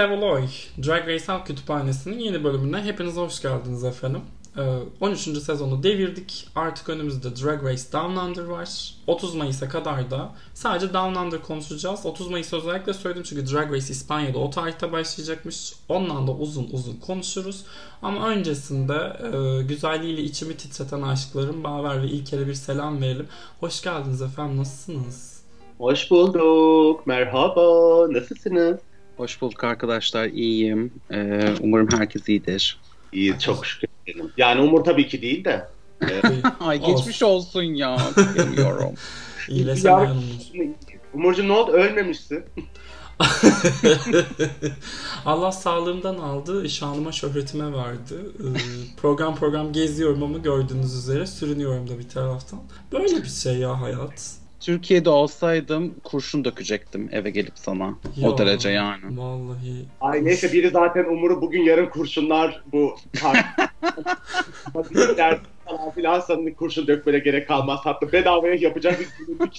Sevoloy, Drag Race Halk Kütüphanesi'nin yeni bölümüne hepiniz hoş geldiniz efendim. 13. Ee, sezonu devirdik. Artık önümüzde Drag Race Down Under var. 30 Mayıs'a kadar da sadece Down Under konuşacağız. 30 Mayıs özellikle söyledim çünkü Drag Race İspanya'da o tarihte başlayacakmış. Ondan da uzun uzun konuşuruz. Ama öncesinde e, güzelliğiyle içimi titreten aşklarım Baver ve İlker'e bir selam verelim. Hoş geldiniz efendim. Nasılsınız? Hoş bulduk. Merhaba. Nasılsınız? Hoş bulduk arkadaşlar. İyiyim. Ee, umarım herkes iyidir. İyi çok şükür. Yani Umur tabii ki değil de. E, Ay geçmiş olsun ya. Bilmiyorum. İyileşen Umur. Umurcuğum ne oldu? Ölmemişsin. Allah sağlığımdan aldı, şanıma şöhretime verdi. Ee, program program geziyorum ama gördüğünüz üzere sürünüyorum da bir taraftan. Böyle bir şey ya hayat. Türkiye'de olsaydım kurşun dökecektim eve gelip sana. Ya, o derece yani. Vallahi. Ay neyse biri zaten Umur'u bugün yarın kurşunlar bu falan filan sanırım kurşun dökmene gerek kalmaz. Hatta bedavaya yapacak bir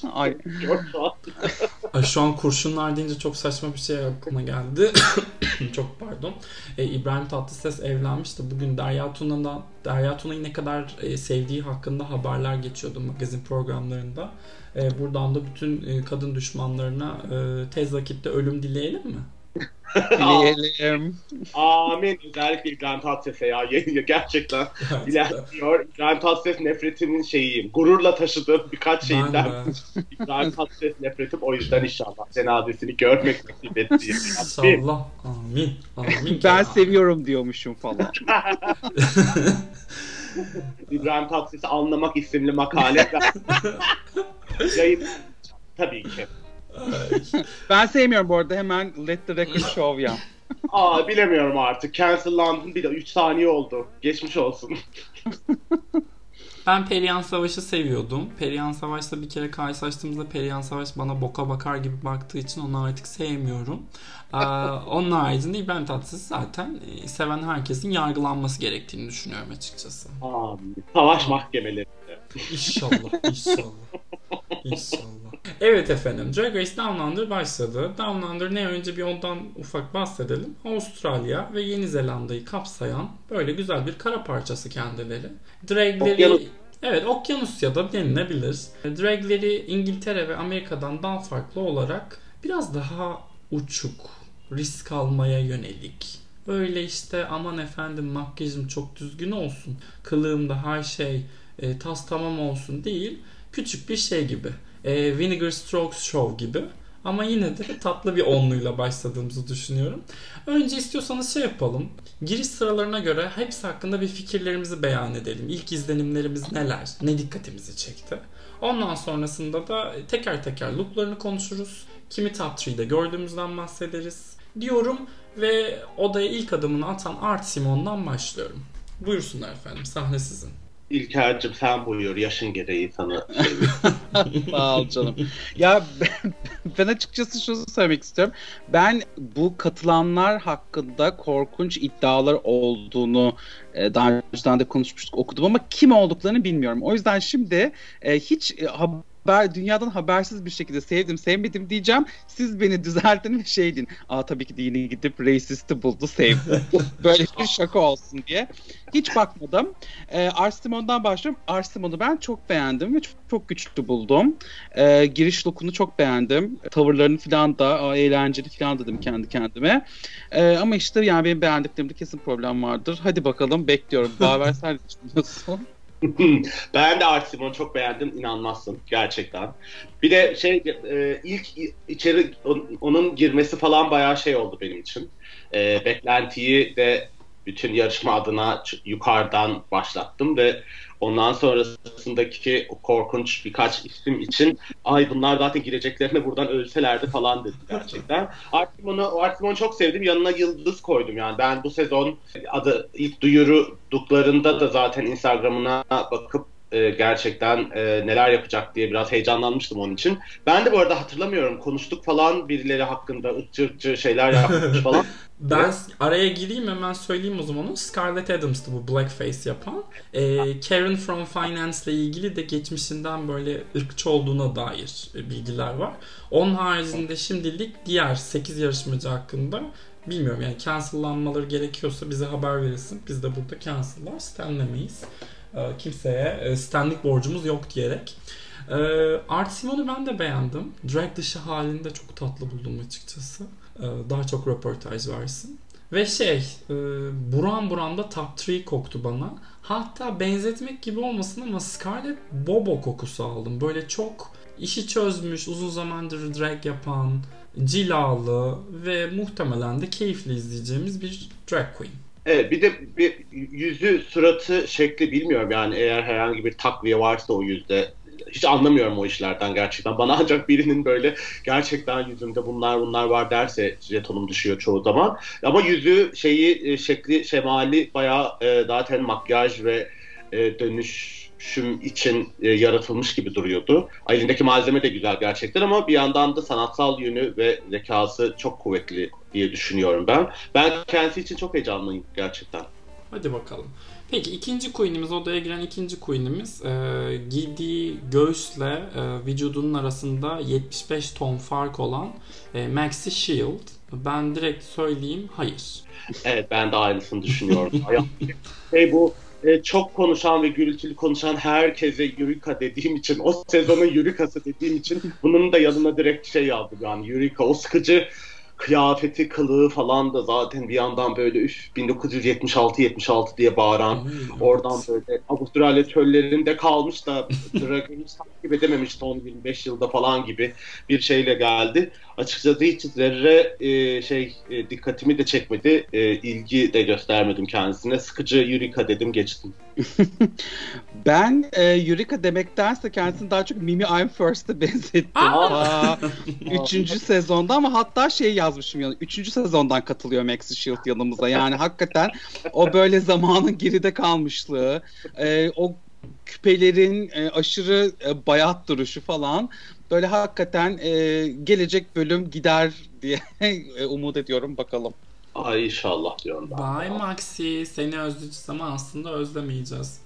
Ay. yok şu an. Ay, şu an kurşunlar deyince çok saçma bir şey aklıma geldi. çok pardon. E, İbrahim Tatlıses evlenmişti. Bugün Derya Tuna'dan Derya Tuna'yı ne kadar e, sevdiği hakkında haberler geçiyordu magazin programlarında. E, buradan da bütün e, kadın düşmanlarına e, tez vakitte ölüm dileyelim mi? Dileyelim. Amin. Özellikle İbrahim Tatlıses'e ya. Gerçekten. Diyor. İbrahim Tatlıses nefretinin şeyiyim. Gururla taşıdığım birkaç şeyinden. İbrahim Tatlıses nefretim. O yüzden inşallah cenazesini görmek nasip etti. İnşallah. Amin. Amin. ben seviyorum diyormuşum falan. İbrahim Tatlıses'i anlamak isimli makale. Yayın tabii ki. ben sevmiyorum bu arada hemen let the record show ya. Aa bilemiyorum artık. Cancellandım bir de 3 saniye oldu. Geçmiş olsun. Ben Perihan Savaş'ı seviyordum. Perihan Savaş'la bir kere karşılaştığımızda Perihan Savaş bana boka bakar gibi baktığı için onu artık sevmiyorum. Ee, onun haricinde İbrahim Tatlıses zaten e, seven herkesin yargılanması gerektiğini düşünüyorum açıkçası. Aa, savaş mahkemeleri. İnşallah, inşallah. İnşallah. Evet efendim Drag Race Down Under başladı. Down Under ne önce bir ondan ufak bahsedelim. Avustralya ve Yeni Zelanda'yı kapsayan böyle güzel bir kara parçası kendileri. Dragleri Okyanus. Evet Okyanusya'da denilebilir. Dragleri İngiltere ve Amerika'dan daha farklı olarak biraz daha uçuk, risk almaya yönelik. Böyle işte aman efendim makyajım çok düzgün olsun, kılığımda her şey e, tas tamam olsun değil. Küçük bir şey gibi e, Vinegar Strokes Show gibi. Ama yine de tatlı bir onluyla başladığımızı düşünüyorum. Önce istiyorsanız şey yapalım. Giriş sıralarına göre hepsi hakkında bir fikirlerimizi beyan edelim. İlk izlenimlerimiz neler? Ne dikkatimizi çekti? Ondan sonrasında da teker teker looklarını konuşuruz. Kimi top 3'de gördüğümüzden bahsederiz. Diyorum ve odaya ilk adımını atan Art Simon'dan başlıyorum. Buyursunlar efendim sahne sizin. İlker'cim sen buyur. Yaşın gereği sana Sağ ol canım. Ya ben, ben açıkçası şunu söylemek istiyorum. Ben bu katılanlar hakkında korkunç iddialar olduğunu e, daha önceden de konuşmuştuk okudum ama kim olduklarını bilmiyorum. O yüzden şimdi e, hiç e, haber, dünyadan habersiz bir şekilde sevdim sevmedim diyeceğim. Siz beni düzeltin ve şey deyin. Aa tabii ki dini gidip racist'i buldu sevdi. Böyle bir şaka olsun diye. Hiç bakmadım. Ee, Arsimon'dan başlıyorum. Arsimon'u ben çok beğendim ve çok, çok güçlü buldum. Ee, giriş lookunu çok beğendim. Tavırlarını falan da eğlenceli falan dedim kendi kendime. Ee, ama işte yani benim beğendiklerimde kesin problem vardır. Hadi bakalım bekliyorum. Baver sen düşünüyorsun? ben de Art Simon'u çok beğendim. inanmazsın gerçekten. Bir de şey e, ilk içeri onun girmesi falan bayağı şey oldu benim için. E, beklentiyi de bütün yarışma adına yukarıdan başlattım ve ondan sonrasındaki korkunç birkaç isim için ay bunlar zaten gireceklerine buradan ölselerdi falan dedim gerçekten. Artimon'u Artimon çok sevdim. Yanına yıldız koydum yani. Ben bu sezon adı ilk duyuruduklarında da zaten Instagram'ına bakıp e, gerçekten e, neler yapacak diye biraz heyecanlanmıştım onun için. Ben de bu arada hatırlamıyorum konuştuk falan birileri hakkında ırkçı ırkçı şeyler yapmış falan. ben araya gireyim hemen söyleyeyim o zaman. Scarlett Adams'tı bu blackface yapan. E, Karen from Finance ile ilgili de geçmişinden böyle ırkçı olduğuna dair bilgiler var. Onun haricinde şimdilik diğer 8 yarışmacı hakkında bilmiyorum yani cancellanmaları gerekiyorsa bize haber verilsin. Biz de burada cancellar stanlemeyiz. Ee, kimseye e, standlik borcumuz yok diyerek. Ee, Art Simon'u ben de beğendim. Drag dışı halini de çok tatlı buldum açıkçası. Daha çok röportaj versin. Ve şey, e, buran buran da top 3 koktu bana. Hatta benzetmek gibi olmasın ama Scarlett Bobo kokusu aldım. Böyle çok işi çözmüş, uzun zamandır drag yapan, cilalı ve muhtemelen de keyifli izleyeceğimiz bir drag queen. Evet bir de bir yüzü, suratı, şekli bilmiyorum yani eğer herhangi bir takviye varsa o yüzde hiç anlamıyorum o işlerden gerçekten. Bana ancak birinin böyle gerçekten yüzümde bunlar bunlar var derse jetonum düşüyor çoğu zaman. Ama yüzü şeyi e, şekli şemali bayağı e, zaten makyaj ve e, dönüşüm için e, yaratılmış gibi duruyordu. Elindeki malzeme de güzel gerçekten ama bir yandan da sanatsal yönü ve zekası çok kuvvetli diye düşünüyorum ben. Ben kendisi için çok heyecanlıyım gerçekten. Hadi bakalım. Peki ikinci queen'imiz odaya giren ikinci queen'imiz e, giydiği göğüsle e, vücudunun arasında 75 ton fark olan e, Maxi Shield. Ben direkt söyleyeyim hayır. Evet ben de aynısını düşünüyorum. şey bu e, çok konuşan ve gürültülü konuşan herkese Eureka dediğim için o sezonun Eureka'sı dediğim için bunun da yanına direkt şey yazdım yani Eureka o sıkıcı kıyafeti, kılığı falan da zaten bir yandan böyle üf 1976-76 diye bağıran evet. oradan böyle Avustralya çöllerinde kalmış da Dragon'u takip edememiş son 25 yılda falan gibi bir şeyle geldi. Açıkçası hiç zerre e, şey e, dikkatimi de çekmedi. E, ilgi de göstermedim kendisine. Sıkıcı Eureka dedim geçtim. ben e, Eureka demektense kendisini daha çok Mimi I'm First'a benzettim. Aa! Üçüncü sezonda ama hatta şey yazmışım yani. Üçüncü sezondan katılıyor Maxi Shield yanımıza. Yani hakikaten o böyle zamanın geride kalmışlığı, e, o küpelerin e, aşırı e, bayat duruşu falan böyle hakikaten e, gelecek bölüm gider diye e, umut ediyorum bakalım. Ay inşallah diyorum ben. Bye Maxi. Seni özleyeceğiz ama aslında özlemeyeceğiz.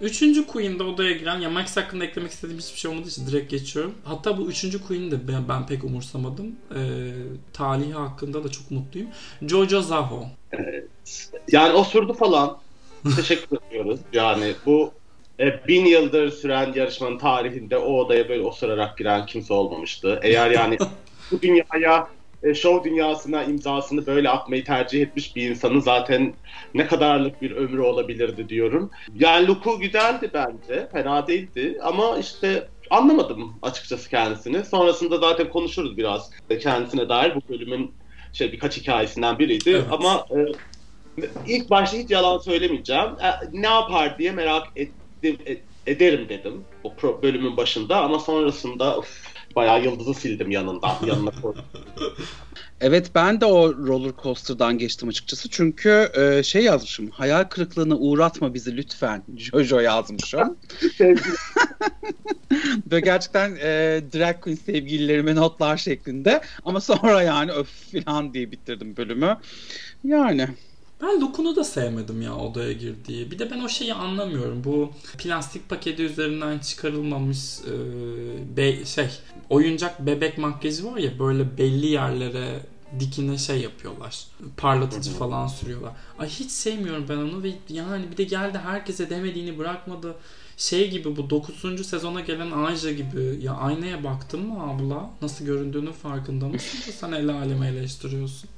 Üçüncü Queen'de odaya giren, ya Max hakkında eklemek istediğim hiçbir şey olmadığı için direkt geçiyorum. Hatta bu üçüncü Queen'i de ben, ben pek umursamadım. Ee, talihi hakkında da çok mutluyum. Jojo Zaho. Evet. Yani osurdu falan. Teşekkür ediyoruz. Yani bu e, bin yıldır süren yarışmanın tarihinde o odaya böyle osurarak giren kimse olmamıştı. Eğer yani bu dünyaya e, show dünyasına imzasını böyle atmayı tercih etmiş bir insanın zaten ne kadarlık bir ömrü olabilirdi diyorum. Yani Luku güzeldi bence. Fena değildi. Ama işte anlamadım açıkçası kendisini. Sonrasında zaten konuşuruz biraz kendisine dair. Bu bölümün şey birkaç hikayesinden biriydi. Evet. Ama e, ilk başta hiç yalan söylemeyeceğim. E, ne yapar diye merak ettim, e, ederim dedim o bölümün başında ama sonrasında of, bayağı yıldızı sildim yanından. Yanına koydum. Evet ben de o roller coaster'dan geçtim açıkçası. Çünkü e, şey yazmışım. Hayal kırıklığına uğratma bizi lütfen. Jojo yazmışım. Ve gerçekten e, drag queen sevgililerime notlar şeklinde. Ama sonra yani öf falan diye bitirdim bölümü. Yani ben Luke'unu da sevmedim ya odaya girdiği. Bir de ben o şeyi anlamıyorum. Bu plastik paketi üzerinden çıkarılmamış e, be, şey oyuncak bebek makyajı var ya böyle belli yerlere dikine şey yapıyorlar. Parlatıcı falan sürüyorlar. Ay hiç sevmiyorum ben onu ve yani bir de geldi herkese demediğini bırakmadı. Şey gibi bu 9. sezona gelen Aja gibi ya aynaya baktın mı abla? Nasıl göründüğünün farkında mısın sen el aleme eleştiriyorsun?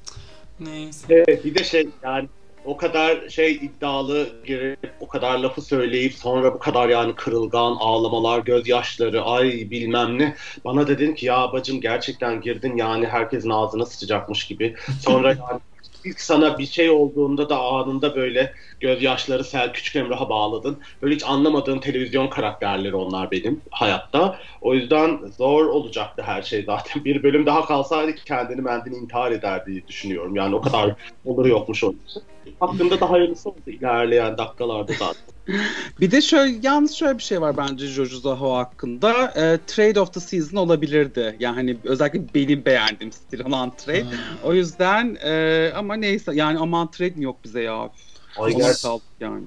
Neyse. Evet bir de şey yani o kadar şey iddialı girip o kadar lafı söyleyip sonra bu kadar yani kırılgan ağlamalar, gözyaşları, ay bilmem ne. Bana dedin ki ya bacım gerçekten girdin yani herkesin ağzına sıçacakmış gibi. Sonra yani ilk sana bir şey olduğunda da anında böyle gözyaşları Sel Küçük Emrah'a bağladın. Böyle hiç anlamadığın televizyon karakterleri onlar benim hayatta. O yüzden zor olacaktı her şey zaten. Bir bölüm daha kalsaydı kendini mendini intihar eder diye düşünüyorum. Yani o kadar olur yokmuş onun için. Hakkında da hayırlısı oldu ilerleyen dakikalarda zaten. bir de şöyle yalnız şöyle bir şey var bence Jojo Zaho hakkında. E, trade of the season olabilirdi. Yani hani özellikle benim beğendiğim stil olan trade. Hmm. O yüzden e, ama neyse yani aman trade mi yok bize ya. Ay gerçekten. yani.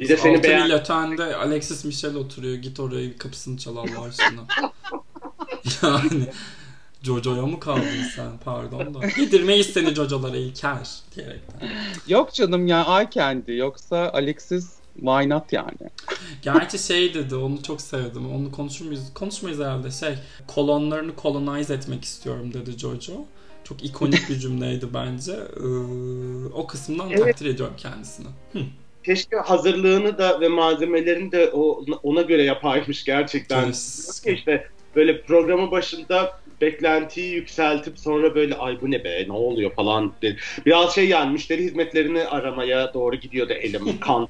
Bir de seni beğen... yatağında Alexis Michel oturuyor. Git oraya kapısını çal Allah aşkına. yani Jojo'ya mı kaldın sen? Pardon da. Yedirmeyiz seni Jojo'lara İlker diyerekten. Yok canım ya ay kendi. Yoksa Alexis why not yani? Gerçi şey dedi onu çok sevdim. Onu konuşur muyuz? Konuşmayız herhalde. Şey kolonlarını colonize etmek istiyorum dedi Jojo. Çok ikonik bir cümleydi bence. Ee, o kısımdan Evet. takdir ediyorum kendisini. Hı. Keşke hazırlığını da ve malzemelerini de ona göre yapaymış gerçekten. Keşke. işte böyle programın başında beklentiyi yükseltip sonra böyle ay bu ne be ne oluyor falan dedi. Biraz şey yani müşteri hizmetlerini aramaya doğru gidiyordu elim kan.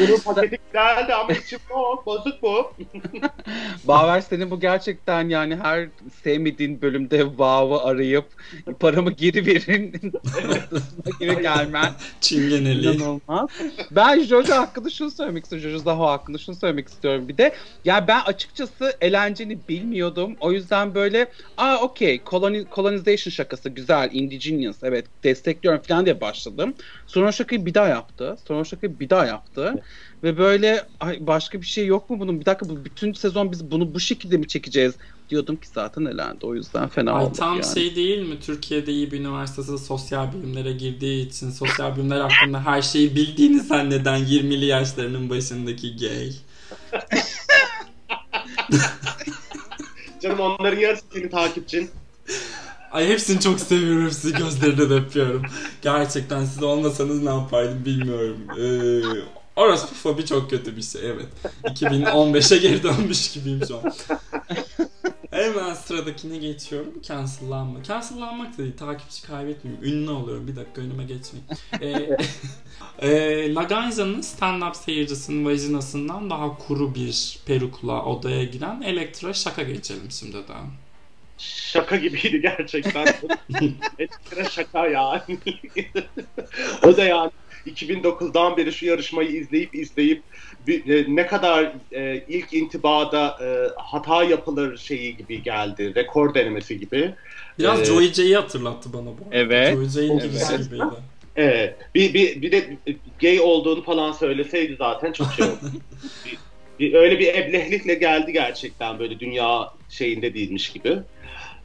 Bunun paketi geldi ama içim yok bozuk bu. Baver senin bu gerçekten yani her sevmediğin bölümde Wow'u arayıp paramı geri verin noktasına geri gelmen Çingeneli. inanılmaz. Ben Jojo hakkında şunu söylemek istiyorum. Jojo Zaho hakkında şunu söylemek istiyorum bir de. Ya ben açıkçası eğlenceni bilmiyordum. O yüzden böyle aa okey coloni- colonization şakası güzel indigenous evet destekliyorum falan diye başladım. Sonra şakayı bir daha yaptı. Sonra şakayı bir daha yaptı. Ve böyle ay başka bir şey yok mu bunun? Bir dakika bu bütün sezon biz bunu bu şekilde mi çekeceğiz? Diyordum ki zaten elendi. O yüzden fena Ay olmadı tam yani. şey değil mi? Türkiye'de iyi bir üniversitesi sosyal bilimlere girdiği için sosyal bilimler hakkında her şeyi bildiğini zanneden 20'li yaşlarının başındaki gay. Canım onların yarısı senin takipçin. Ay hepsini çok seviyorum. Hepsini gözlerinden öpüyorum. Gerçekten siz olmasanız ne yapardım bilmiyorum. Ee, orospu fobi çok kötü bir şey evet. 2015'e geri dönmüş gibiyim şu an. Hemen sıradakine geçiyorum. Cancellanma. Cancellanmak da değil. Takipçi kaybetmiyorum. Ünlü oluyorum. Bir dakika önüme geçmeyin. Ee, e, Laganja'nın stand-up seyircisinin vajinasından daha kuru bir perukla odaya giren Elektra şaka geçelim şimdi de. Şaka gibiydi gerçekten. Ekstra şaka yani. o da yani 2009'dan beri şu yarışmayı izleyip izleyip bir- e, ne kadar e, ilk intibada e, hata yapılır şeyi gibi geldi. Rekor denemesi gibi. Biraz Ee, Joey J'yi hatırlattı bana bu. Evet. Joey J'in Evet. gibiydi. Evet. Bir, bir, bir de gay olduğunu falan söyleseydi zaten çok şey oldu. bir, bir- öyle bir eblehlikle geldi gerçekten böyle dünya şeyinde değilmiş gibi.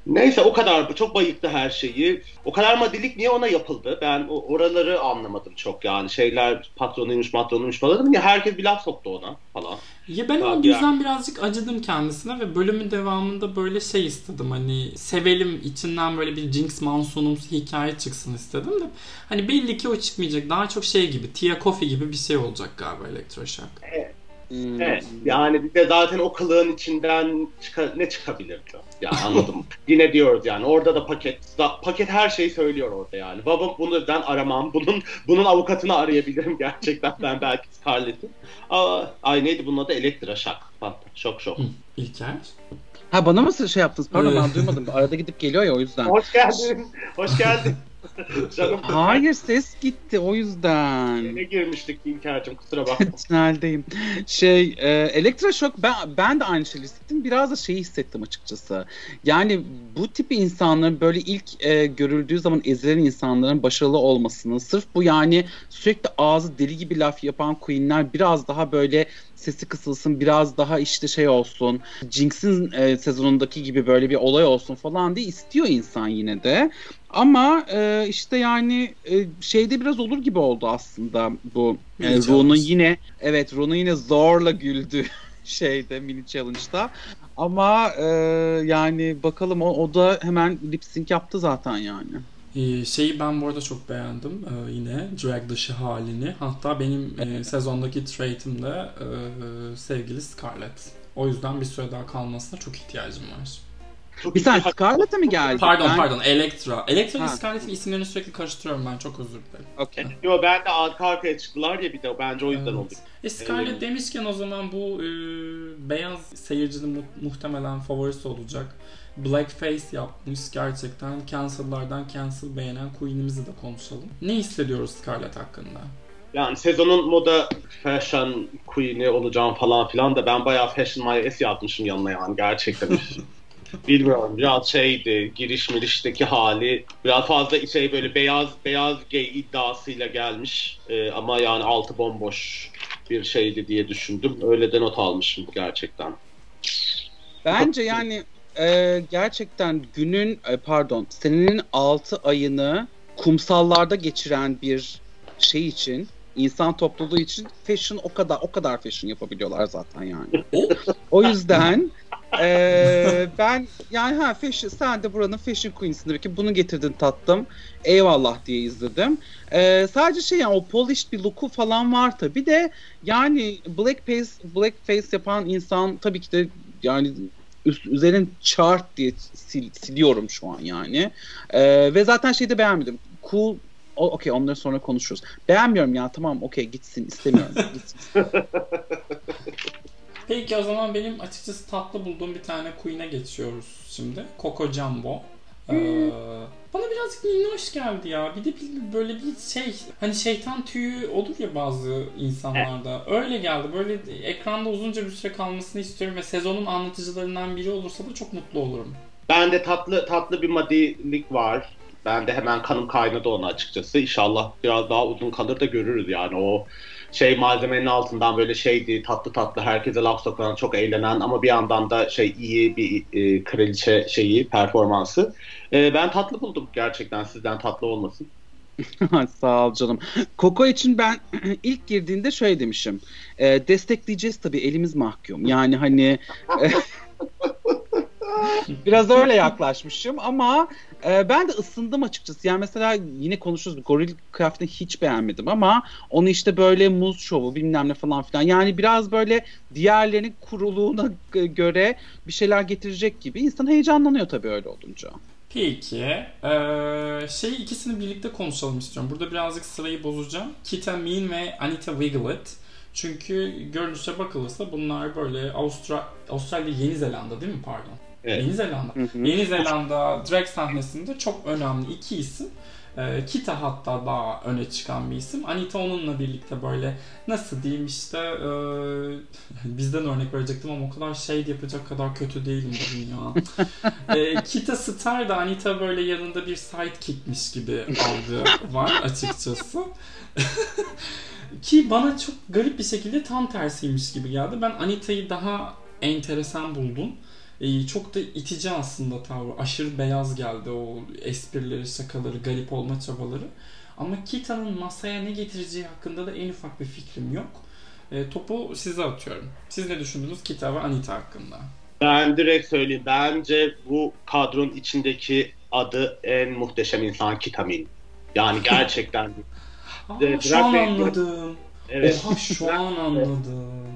Neyse o kadar çok bayıktı her şeyi. O kadar madilik niye ona yapıldı? Ben o, oraları anlamadım çok yani. Şeyler patronuymuş matronuymuş falan dedim ya herkes bir laf soktu ona falan. Ya ben o Abi yüzden birazcık acıdım kendisine ve bölümün devamında böyle şey istedim hani sevelim içinden böyle bir Jinx Manson'umsu hikaye çıksın istedim de hani belli ki o çıkmayacak daha çok şey gibi Tia Coffee gibi bir şey olacak galiba Elektroshock. Hmm. Evet. Yani bir de zaten o kılığın içinden çıka- ne çıkabilirdi? Ya anladım. Yine diyoruz yani orada da paket da, paket her şeyi söylüyor orada yani. Baba bunu ben aramam. Bunun bunun avukatını arayabilirim gerçekten ben belki Scarlett'in. Aa, ay neydi bunun adı? Elektra şak. Şok şok. İlker. Ha bana mı şey yaptınız? Pardon ben duymadım. Arada gidip geliyor ya o yüzden. Hoş geldin. Hoş geldin. Canım. Hayır ses gitti o yüzden. Ne girmiştik İlker'cim kusura bakma. Tüneldeyim. Şey, e, elektroşok ben ben de aynı şeyi hissettim. Biraz da şeyi hissettim açıkçası. Yani bu tip insanların böyle ilk e, görüldüğü zaman ezilen insanların başarılı olmasını sırf bu yani sürekli ağzı deli gibi laf yapan queenler biraz daha böyle sesi kısılsın biraz daha işte şey olsun Jinx'in e, sezonundaki gibi böyle bir olay olsun falan diye istiyor insan yine de. Ama e, işte yani e, şeyde biraz olur gibi oldu aslında bu. E, Ron'un yine evet Ron'un yine zorla güldü şeyde mini challenge'da. Ama e, yani bakalım o, o da hemen lip sync yaptı zaten yani. Ee, şeyi ben bu arada çok beğendim ee, yine drag dışı halini. Hatta benim e, sezondaki trait'im de e, sevgili Scarlett. O yüzden bir süre daha kalmasına çok ihtiyacım var. Çok Bir saniye iyi- Scarlett'e mi geldi? Pardon Ben- pardon Elektra. Elektra ve Ha. Scarlett'in isimlerini sürekli karıştırıyorum ben çok özür dilerim. Okey. Yo ben de arka arkaya çıktılar ya bir de bence o yüzden Evet. oldu. E Scarlett Evet. demişken o zaman bu e, beyaz seyircinin mu- muhtemelen favorisi olacak. Blackface yapmış gerçekten. Cancel'lardan cancel beğenen Queen'imizi de konuşalım. Ne hissediyoruz Scarlett hakkında? Yani sezonun moda fashion queen'i olacağım falan filan da ben bayağı fashion my ass yazmışım yanına yani gerçekten. Bilmiyorum biraz şeydi giriş mirişteki hali biraz fazla şey böyle beyaz beyaz gay iddiasıyla gelmiş Ee, ama yani altı bomboş bir şeydi diye düşündüm. Öyle de not almışım gerçekten. Bence yani e, gerçekten günün e, pardon senenin 6 ayını kumsallarda geçiren bir şey için insan topluluğu için fashion o kadar o kadar fashion yapabiliyorlar zaten yani. o yüzden e, ben yani ha fashion sen de buranın fashion queen'sin ki bunu getirdin tattım. Eyvallah diye izledim. E, sadece şey yani o polished bir look'u falan var tabi de yani blackface blackface yapan insan tabii ki de yani üst, üzerin chart diye sil, siliyorum şu an yani. E, ve zaten şeyi de beğenmedim. Cool okey onları sonra konuşuruz. Beğenmiyorum ya tamam okey gitsin istemiyorum. gitsin. Peki o zaman benim açıkçası tatlı bulduğum bir tane Queen'e geçiyoruz şimdi. Coco Jumbo. Ee, bana birazcık minnoş geldi ya. Bir de bir, böyle bir şey hani şeytan tüyü olur ya bazı insanlarda. Öyle geldi. Böyle ekranda uzunca bir süre kalmasını istiyorum ve sezonun anlatıcılarından biri olursa da çok mutlu olurum. Ben de tatlı tatlı bir madilik var. Ben de hemen kanım kaynadı ona açıkçası. İnşallah biraz daha uzun kalır da görürüz yani o şey malzemenin altından böyle şeydi tatlı tatlı herkese laf sokan çok eğlenen ama bir yandan da şey iyi bir e, kraliçe şeyi performansı. E, ben tatlı buldum gerçekten sizden tatlı olmasın. Sağ ol canım. Koko için ben ilk girdiğinde şöyle demişim. E, destekleyeceğiz tabii elimiz mahkum. Yani hani e, biraz öyle yaklaşmışım ama e, ben de ısındım açıkçası. Yani mesela yine konuşuruz. Goril kıyafetini hiç beğenmedim ama onu işte böyle muz şovu bilmem ne falan filan. Yani biraz böyle diğerlerinin kuruluğuna göre bir şeyler getirecek gibi. insan heyecanlanıyor tabii öyle olunca. Peki. Ee, şey ikisini birlikte konuşalım istiyorum. Burada birazcık sırayı bozacağım. Kita Mean ve Anita Wiglet. Çünkü görünüşe bakılırsa bunlar böyle Avustra Avustralya Yeni Zelanda değil mi pardon? Evet. Yeni Zelanda. Hı hı. Yeni Zelanda drag sahnesinde çok önemli iki isim. E, Kita hatta daha öne çıkan bir isim. Anita onunla birlikte böyle nasıl diyeyim işte e, bizden örnek verecektim ama o kadar şey yapacak kadar kötü değilim bugün ya. e, Kita Star da Anita böyle yanında bir sidekickmiş gibi algı var açıkçası. Ki bana çok garip bir şekilde tam tersiymiş gibi geldi. Ben Anita'yı daha enteresan buldum. Ee, çok da itici aslında tavrı. Aşırı beyaz geldi o esprileri, şakaları, garip olma çabaları. Ama Kita'nın masaya ne getireceği hakkında da en ufak bir fikrim yok. E, topu size atıyorum. Siz ne düşündünüz Kita ve Anita hakkında? Ben direkt söyleyeyim. Bence bu kadronun içindeki adı en muhteşem insan Kitamin. Yani gerçekten. Aa, şu an anladım. Evet. Oha şu an anladım.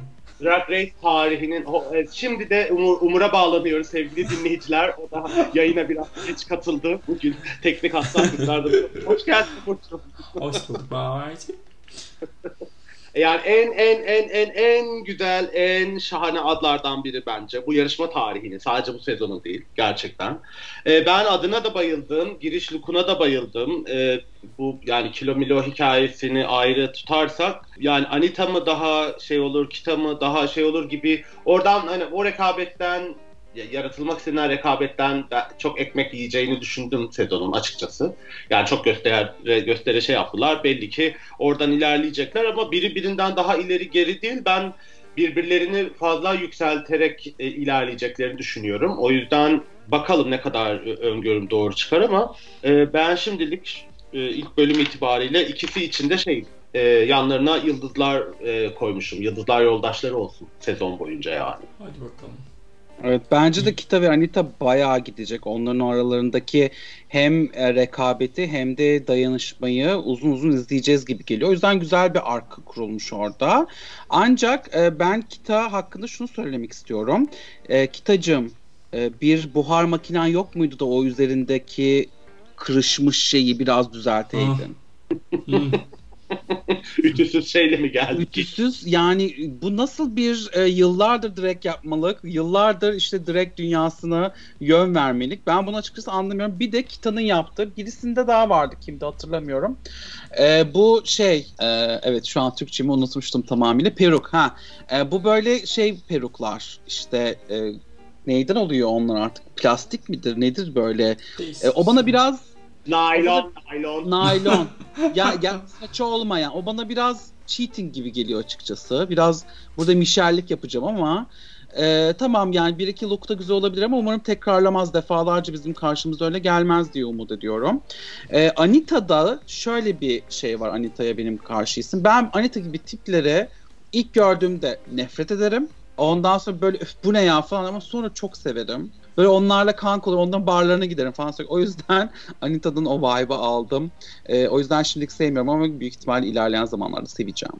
Drag Race tarihinin şimdi de Umur, Umur'a bağlanıyoruz sevgili dinleyiciler. O da yayına biraz geç katıldı bugün teknik hastalıklarda. Hoş geldin Umur'cum. Hoş bulduk Bağırcı. Yani en en en en en güzel, en şahane adlardan biri bence. Bu yarışma tarihini. Sadece bu sezonu değil. Gerçekten. Ee, ben adına da bayıldım. Giriş look'una da bayıldım. Ee, bu yani Kilo Milo hikayesini ayrı tutarsak yani Anita mı daha şey olur, Kita mı daha şey olur gibi oradan hani o rekabetten yaratılmak istenen rekabetten çok ekmek yiyeceğini düşündüm sezonun açıkçası. Yani çok göstere, göstere şey yaptılar. Belli ki oradan ilerleyecekler ama biri birinden daha ileri geri değil. Ben birbirlerini fazla yükselterek e, ilerleyeceklerini düşünüyorum. O yüzden bakalım ne kadar e, öngörüm doğru çıkar ama e, ben şimdilik e, ilk bölüm itibariyle ikisi içinde şey e, yanlarına yıldızlar e, koymuşum. Yıldızlar yoldaşları olsun sezon boyunca yani. Hadi bakalım. Evet bence de Kita ve Anita bayağı gidecek. Onların aralarındaki hem e, rekabeti hem de dayanışmayı uzun uzun izleyeceğiz gibi geliyor. O yüzden güzel bir arka kurulmuş orada. Ancak e, ben Kita hakkında şunu söylemek istiyorum. E, Kitacığım bir buhar makinen yok muydu da o üzerindeki kırışmış şeyi biraz düzelteydin? Ütüsüz şeyle mi geldi? Ütüsüz yani bu nasıl bir e, yıllardır direkt yapmalık, yıllardır işte direkt dünyasına yön vermelik. Ben bunu açıkçası anlamıyorum. Bir de Kita'nın yaptığı birisinde daha vardı kimdi hatırlamıyorum. E, bu şey e, evet şu an Türkçemi unutmuştum tamamıyla peruk ha. E, bu böyle şey peruklar işte e, neyden oluyor onlar artık plastik midir nedir böyle? E, o bana biraz Naylon, naylon. Naylon. ya, ya saçı olmayan. O bana biraz cheating gibi geliyor açıkçası. Biraz burada mişerlik yapacağım ama Ee, tamam yani bir iki look da güzel olabilir ama umarım tekrarlamaz defalarca bizim karşımıza öyle gelmez diye umut ediyorum. Ee, Anita'da şöyle bir şey var Anita'ya benim karşı isim. Ben Anita gibi tiplere ilk gördüğümde nefret ederim. Ondan sonra böyle bu ne ya falan ama sonra çok severim. Böyle onlarla kanka olur, onların barlarına giderim falan. O yüzden Anita'dan o vibe'ı aldım. Ee, o yüzden şimdilik sevmiyorum ama büyük ihtimalle ilerleyen zamanlarda seveceğim.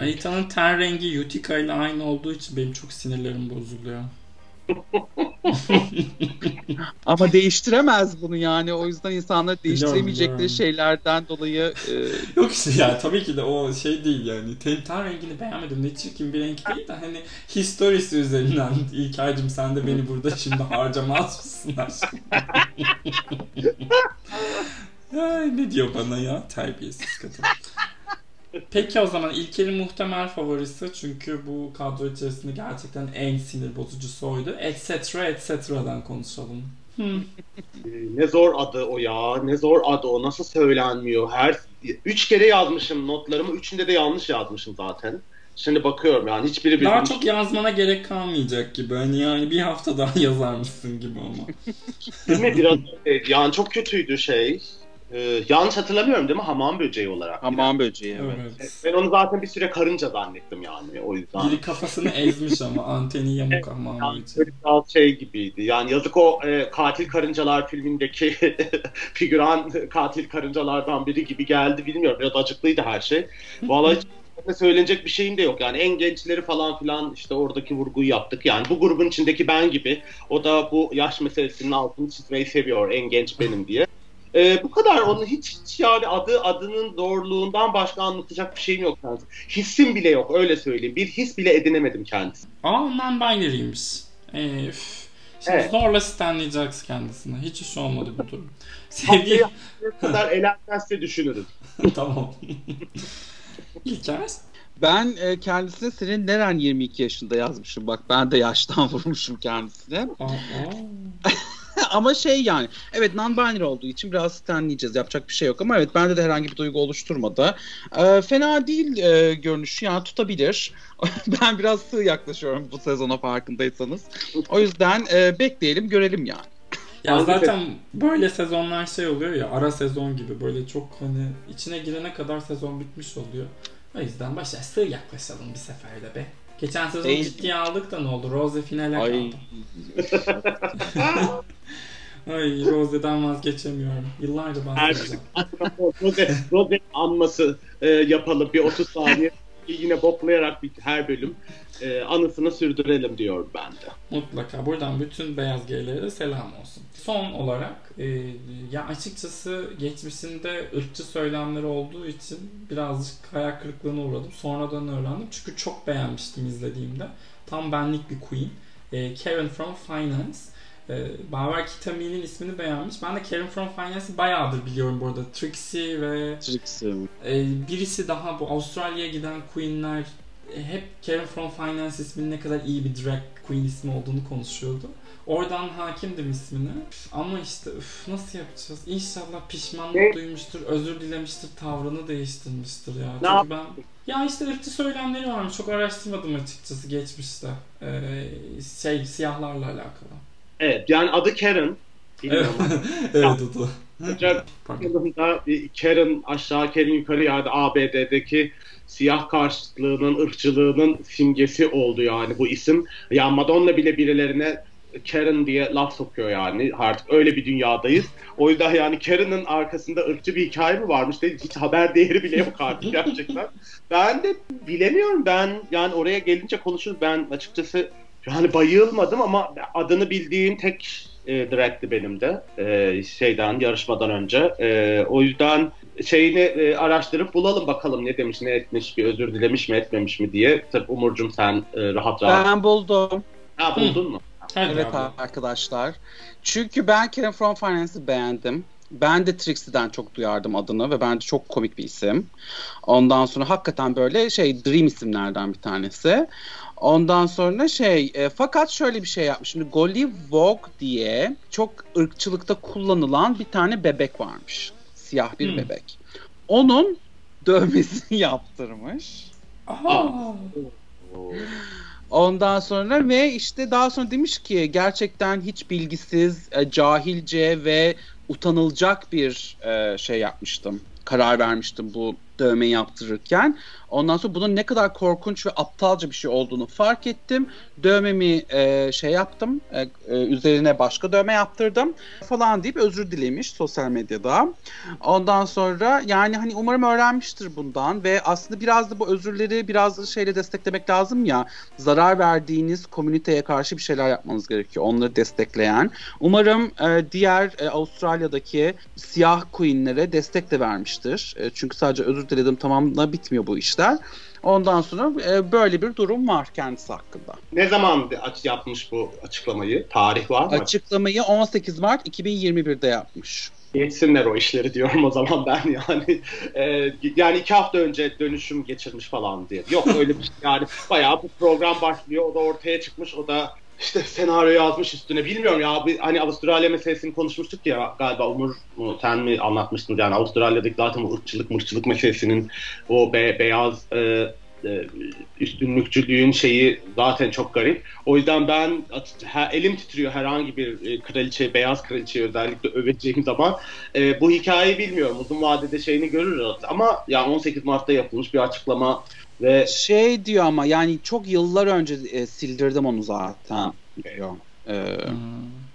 Anita'nın ten rengi Utica ile aynı olduğu için benim çok sinirlerim bozuluyor. Ama değiştiremez bunu yani. O yüzden insanlar değiştiremeyecekleri şeylerden dolayı e, Yok işte ya tabii ki de o şey değil yani. Ten, ten rengini beğenmedim. Ne çirkin bir renk değil de hani historisi üzerinden İlker'cim sen de beni burada şimdi harcamaz mısın aşkım? Ay, ne diyor bana ya terbiyesiz kadın. Peki o zaman İlker'in muhtemel favorisi çünkü bu kadro içerisinde gerçekten en sinir bozucusu oydu. Etc. Etc'den konuşalım. Hmm. Ne zor adı o ya. Ne zor adı o. Nasıl söylenmiyor? Her üç kere yazmışım notlarımı. Üçünde de yanlış yazmışım zaten. Şimdi bakıyorum yani hiçbiri Daha birbirine çok yazmana gerek kalmayacak gibi. Hani yani bir hafta daha yazarmışsın gibi ama. Değil mi? Biraz öyle. yani çok kötüydü şey. Ee, yanlış hatırlamıyorum değil mi? Hamam böceği olarak. hamam böceği. Evet. Evet. Ben onu zaten bir süre karınca zannettim yani o yüzden. Biri kafasını ezmiş ama anteni yamuk ama Yani böyle biraz şey gibiydi. Yani yazık o e, Katil Karıncalar filmindeki figüran katil karıncalardan biri gibi geldi. Bilmiyorum biraz acıklıydı her şey. Vallahi hiç söylenecek bir şeyim de yok. Yani en gençleri falan filan işte oradaki vurguyu yaptık. Yani bu grubun içindeki ben gibi. O da bu yaş meselesinin altını çizmeyi seviyor. En genç benim diye. E, bu kadar onun hiç, hiç yani adı adının doğruluğundan başka anlatacak bir şeyim yok kendisi. Hissim bile yok öyle söyleyeyim. Bir his bile edinemedim kendisi. Aa non-binary'ymiş. Ee. Şimdi Evet. zorla stanlayacaksın kendisine. Hiç iş olmadı bu durum. Ne kadar elenmezse düşünürüm. tamam. İlker. Ben e, kendisine senin neren 22 yaşında yazmışım. Bak ben de yaştan vurmuşum kendisine. Ama şey yani evet non-binary olduğu için biraz stanleyeceğiz. Yapacak bir şey yok ama evet bende de herhangi bir duygu oluşturmadı. E, fena değil e, görünüşü yani tutabilir. ben biraz sığ yaklaşıyorum bu sezona farkındaysanız. O yüzden e, bekleyelim görelim yani. Ya zaten böyle sezonlar şey oluyor ya ara sezon gibi böyle çok hani içine girene kadar sezon bitmiş oluyor. O yüzden başa sığ yaklaşalım bir seferde be. Geçen sezon Değil. ciddiye aldık da ne oldu? Rose finale Ay. kaldı. Ay Rose'den vazgeçemiyorum. Yıllardır Her bahsedeceğim. Rose, Rose anması e, yapalım bir 30 saniye. Yine boklayarak bir, her bölüm e, anısını sürdürelim diyorum ben de. Mutlaka. Buradan bütün beyaz geylere de selam olsun. Son olarak e, ya açıkçası geçmişinde ırkçı söylemleri olduğu için birazcık hayal kırıklığına uğradım. Sonradan öğrendim. Çünkü çok beğenmiştim izlediğimde. Tam benlik bir queen. E, Karen from Finance. E, Baver Kitami'nin ismini beğenmiş. Ben de Karen from Finance'i bayağıdır biliyorum bu arada. Trixie ve Trixie. ee, birisi daha bu Avustralya'ya giden queenler e, hep Karen from Finance isminin ne kadar iyi bir drag queen ismi olduğunu konuşuyordu. Oradan hakimdim ismine. Üf, Ama işte üf, nasıl yapacağız? İnşallah pişmanlık Ne? duymuştur, özür dilemiştir, tavrını değiştirmiştir ya. Ne Çünkü yap- ben ya işte ırkçı söylemleri varmış. Çok araştırmadım açıkçası geçmişte. Ee, şey siyahlarla alakalı. Evet yani adı Karen. Evet, Bilmiyorum. evet o da. E, Karen aşağı Karen yukarı yani ABD'deki siyah karşıtlığının, ırkçılığının simgesi oldu yani bu isim. Ya Madonna bile birilerine Karen diye laf sokuyor yani. Artık öyle bir dünyadayız. O yüzden yani Karen'ın arkasında ırkçı bir hikaye mi varmış dedi. Hiç haber değeri bile yok artık gerçekten. ben de bilemiyorum. Ben yani oraya gelince konuşuruz. Ben açıkçası yani bayılmadım ama adını bildiğim tek e, drag'ti benim de. E, şeyden yarışmadan önce. E, o yüzden şeyini e, araştırıp bulalım bakalım ne demiş ne etmiş bir özür dilemiş mi etmemiş mi diye. Tabii Umurcum sen e, rahat rahat. Ben buldum. Ha buldun mu? Hadi Evet abi. arkadaşlar. Çünkü ben Karen from Finance'ı beğendim. Ben de Trixie'den çok duyardım adını ve bence çok komik bir isim. Ondan sonra hakikaten böyle şey Dream isimlerden bir tanesi. Ondan sonra şey e, fakat şöyle bir şey yapmış. Şimdi Golly Vogue diye çok ırkçılıkta kullanılan bir tane bebek varmış. Siyah bir Hmm. bebek. Onun dövmesini yaptırmış. Aha. Oo. Ondan sonra ve işte daha sonra demiş ki gerçekten hiç bilgisiz, e, cahilce ve utanılacak bir e, şey yapmıştım. Karar vermiştim bu dövmeyi yaptırırken. Ondan sonra bunun ne kadar korkunç ve aptalca bir şey olduğunu fark ettim. Dövmemi e, şey yaptım, e, e, üzerine başka dövme yaptırdım falan deyip özür dilemiş sosyal medyada. Ondan sonra yani hani umarım öğrenmiştir bundan ve aslında biraz da bu özürleri biraz da şeyle desteklemek lazım ya. Zarar verdiğiniz komüniteye karşı bir şeyler yapmanız gerekiyor. Onları destekleyen. Umarım e, diğer e, Avustralya'daki siyah queenlere destek de vermiştir. E, çünkü sadece özür diledim tamamla bitmiyor bu işler. Ondan sonra e, böyle bir durum var kendisi hakkında. Ne zaman aç yapmış bu açıklamayı? Tarih var mı? Açıklamayı 18 Mart 2021'de yapmış. Geçsinler o işleri diyorum o zaman ben yani. E, yani iki hafta önce dönüşüm geçirmiş falan diye. Yok öyle bir şey yani bayağı bu program başlıyor o da ortaya çıkmış o da işte senaryo yazmış üstüne bilmiyorum ya hani Avustralya meselesini konuşmuştuk ya galiba Umur mu, sen mi anlatmıştın yani Avustralya'daki zaten o ırkçılık mırkçılık meselesinin o be, beyaz e, e, üstünlükçülüğün şeyi zaten çok garip. O yüzden ben ha, elim titriyor herhangi bir e, kraliçe, beyaz kraliçeyi özellikle öveceğim zaman. E, bu hikayeyi bilmiyorum. Uzun vadede şeyini görürüz. Ama yani 18 Mart'ta yapılmış bir açıklama ve şey diyor ama yani çok yıllar önce e, sildirdim onu zaten diyor. Ee, hmm.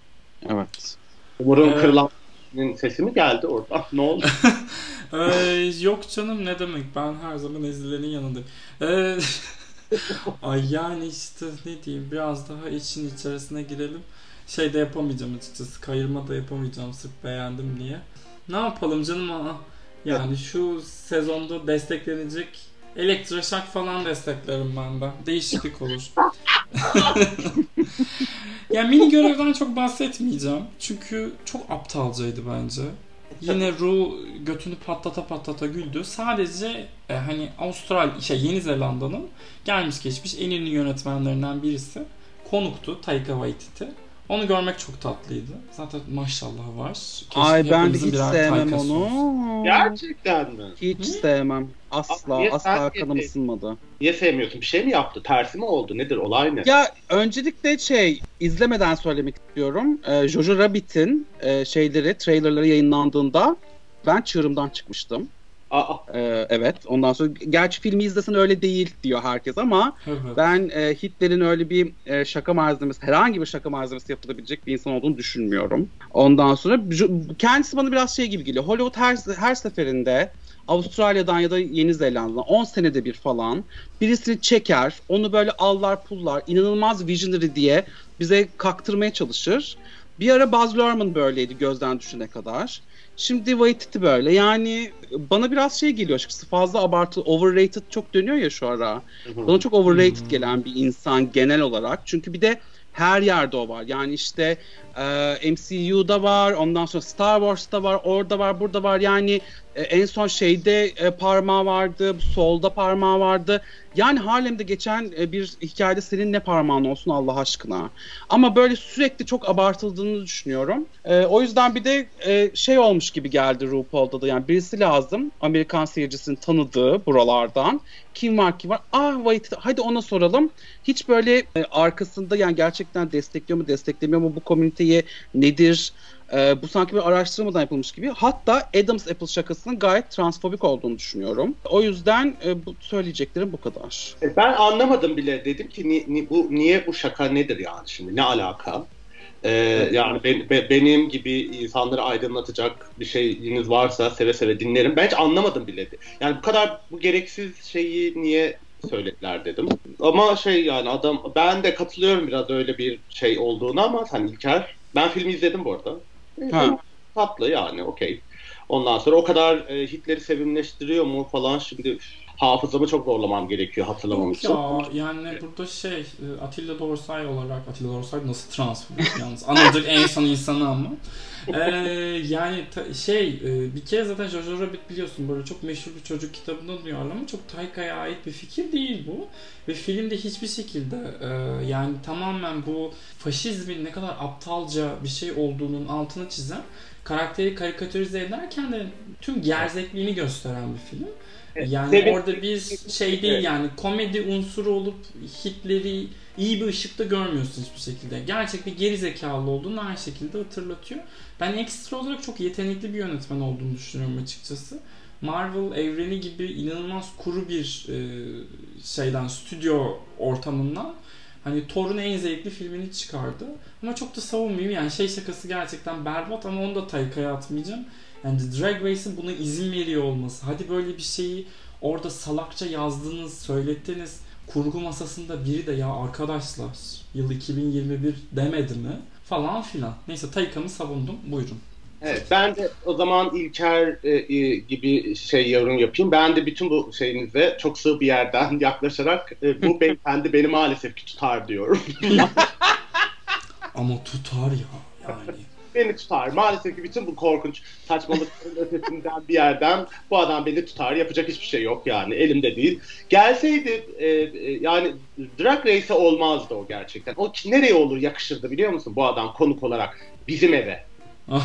Evet. Umarım ee, kırılan sesi mi geldi orada? Ne oldu? ee, yok canım ne demek ben her zaman ezilenin yanındayım. Ee, ay yani işte ne diyeyim biraz daha için içerisine girelim. Şey de yapamayacağım açıkçası kayırma da yapamayacağım sırf beğendim diye. Ne yapalım canım aa. Yani şu sezonda desteklenecek elektroşak falan desteklerim ben de. Değişiklik olur. yani mini görevden çok bahsetmeyeceğim. Çünkü çok aptalcaydı bence. Yine Ru götünü patlata patlata güldü. Sadece e, hani Avustralya, şey Yeni Zelanda'nın gelmiş geçmiş en ünlü yönetmenlerinden birisi. Konuktu Taika Waititi. Onu görmek çok tatlıydı. Zaten maşallah var. Keşke Ay ben hiç sevmem onu. Gerçekten mi? Hiç Hı? sevmem. Asla Niye asla kanım ısınmadı. Niye sevmiyorsun? Bir şey mi yaptı? Tersi mi oldu? Nedir? Olay ne? Ya öncelikle şey izlemeden söylemek istiyorum. Ee, Jojo Rabbit'in e, şeyleri, trailerları yayınlandığında ben çığırımdan çıkmıştım. Aa. Ee, evet. Ondan sonra gerçi filmi izlesen öyle değil diyor herkes ama ben e, Hitler'in öyle bir e, şaka malzemesi, herhangi bir şaka malzemesi yapılabilecek bir insan olduğunu düşünmüyorum. Ondan sonra kendisi bana biraz şey gibi geliyor. Hollywood her her seferinde Avustralya'dan ya da Yeni Zelanda'dan 10 senede bir falan birisini çeker, onu böyle allar pullar, inanılmaz visionary diye bize kaktırmaya çalışır. Bir ara Baz Luhrmann böyleydi gözden düşene kadar. Şimdi Waititi böyle. Yani bana biraz şey geliyor açıkçası. Fazla abartılı, overrated çok dönüyor ya şu ara. Bana çok overrated gelen bir insan genel olarak. Çünkü bir de her yerde o var. Yani işte e, MCU'da var, ondan sonra Star Wars'ta var, orada var, burada var. Yani e, en son şeyde e, parmağı vardı, solda parmağı vardı. Yani Harlem'de geçen e, bir hikayede senin ne parmağın olsun Allah aşkına. Ama böyle sürekli çok abartıldığını düşünüyorum. E, o yüzden bir de e, şey olmuş gibi geldi RuPaul'da da. Yani birisi lazım Amerikan seyircisinin tanıdığı buralardan. Kim var kim var? Ah wait hadi ona soralım. Hiç böyle e, arkasında yani gerçekten destekliyor mu desteklemiyor mu bu komüniteyi nedir? E, bu sanki bir araştırmadan yapılmış gibi. Hatta Adams Apple şakasının gayet transfobik olduğunu düşünüyorum. O yüzden e, bu söyleyeceklerim bu kadar. E, ben anlamadım bile. Dedim ki ni, ni, bu niye bu şaka nedir yani şimdi? Ne alaka? Ee, yani ben, be, benim gibi insanları aydınlatacak bir şeyiniz varsa seve seve dinlerim. Ben hiç anlamadım bile. Yani bu kadar bu gereksiz şeyi niye söylediler dedim. Ama şey yani adam ben de katılıyorum biraz öyle bir şey olduğunu ama hani İlker ben filmi izledim bu arada. Ha. Tatlı yani okey. Ondan sonra o kadar e, Hitler'i sevimleştiriyor mu falan şimdi hafızamı çok zorlamam gerekiyor hatırlamam için. Ya yani burada şey e, Atilla Dorsay olarak Atilla Dorsay nasıl transfer yalnız anılacak en son insanı ama ee, yani ta, şey e, bir kere zaten Jojo Rabbit biliyorsun böyle çok meşhur bir çocuk kitabında diyorlar ama çok Tayka'ya ait bir fikir değil bu. Ve filmde hiçbir şekilde e, yani tamamen bu faşizmin ne kadar aptalca bir şey olduğunun altını çizen karakteri karikatürize ederken de tüm gerzekliğini gösteren bir film. Yani Sevin- orada biz şey değil yani komedi unsuru olup Hitler'i iyi bir ışıkta görmüyorsun hiçbir şekilde. Gerçek bir geri zekalı olduğunu her şekilde hatırlatıyor. Ben ekstra olarak çok yetenekli bir yönetmen olduğunu düşünüyorum açıkçası. Marvel evreni gibi inanılmaz kuru bir e, şeyden stüdyo ortamından hani Thor'un en zevkli filmini çıkardı. Ama çok da savunmayayım yani şey şakası gerçekten berbat ama onu da Tayka'ya atmayacağım. Yani The Drag Race'in buna izin veriyor olması. Hadi böyle bir şeyi orada salakça yazdınız, söylettiniz. Kurgu masasında biri de ya arkadaşlar yıl 2021 demedi mi? Falan filan. Neyse Tayka'mı savundum. Buyurun. Evet, ben de o zaman İlker e, e, gibi şey yorum yapayım. Ben de bütün bu şeyinize çok sığ bir yerden yaklaşarak e, bu beyefendi beni maalesef ki tutar diyorum. Ama tutar ya yani. Beni tutar. Maalesef ki bütün bu korkunç saçmalıkların ötesinden bir yerden bu adam beni tutar. Yapacak hiçbir şey yok yani. Elimde değil. Gelseydi e, e, yani Drag Race'e olmazdı o gerçekten. O nereye olur yakışırdı biliyor musun bu adam konuk olarak? Bizim eve.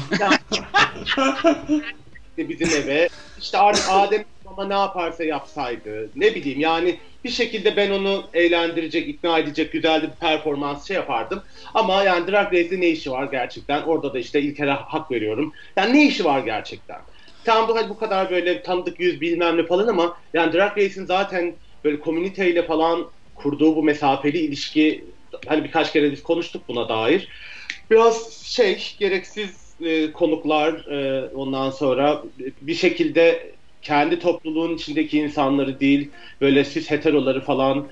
İşte bizim eve. İşte artık Adem ama ne yaparsa yapsaydı. Ne bileyim yani bir şekilde ben onu eğlendirecek, ikna edecek güzel bir performans şey yapardım. Ama yani Drag Race'de ne işi var gerçekten? Orada da işte İlker'e hak veriyorum. Yani ne işi var gerçekten? Tam bu, bu kadar böyle tanıdık yüz bilmem ne falan ama yani Drag Race'in zaten böyle komüniteyle falan kurduğu bu mesafeli ilişki hani birkaç kere biz konuştuk buna dair. Biraz şey gereksiz e, konuklar e, ondan sonra bir şekilde kendi topluluğun içindeki insanları değil böyle siz heteroları falan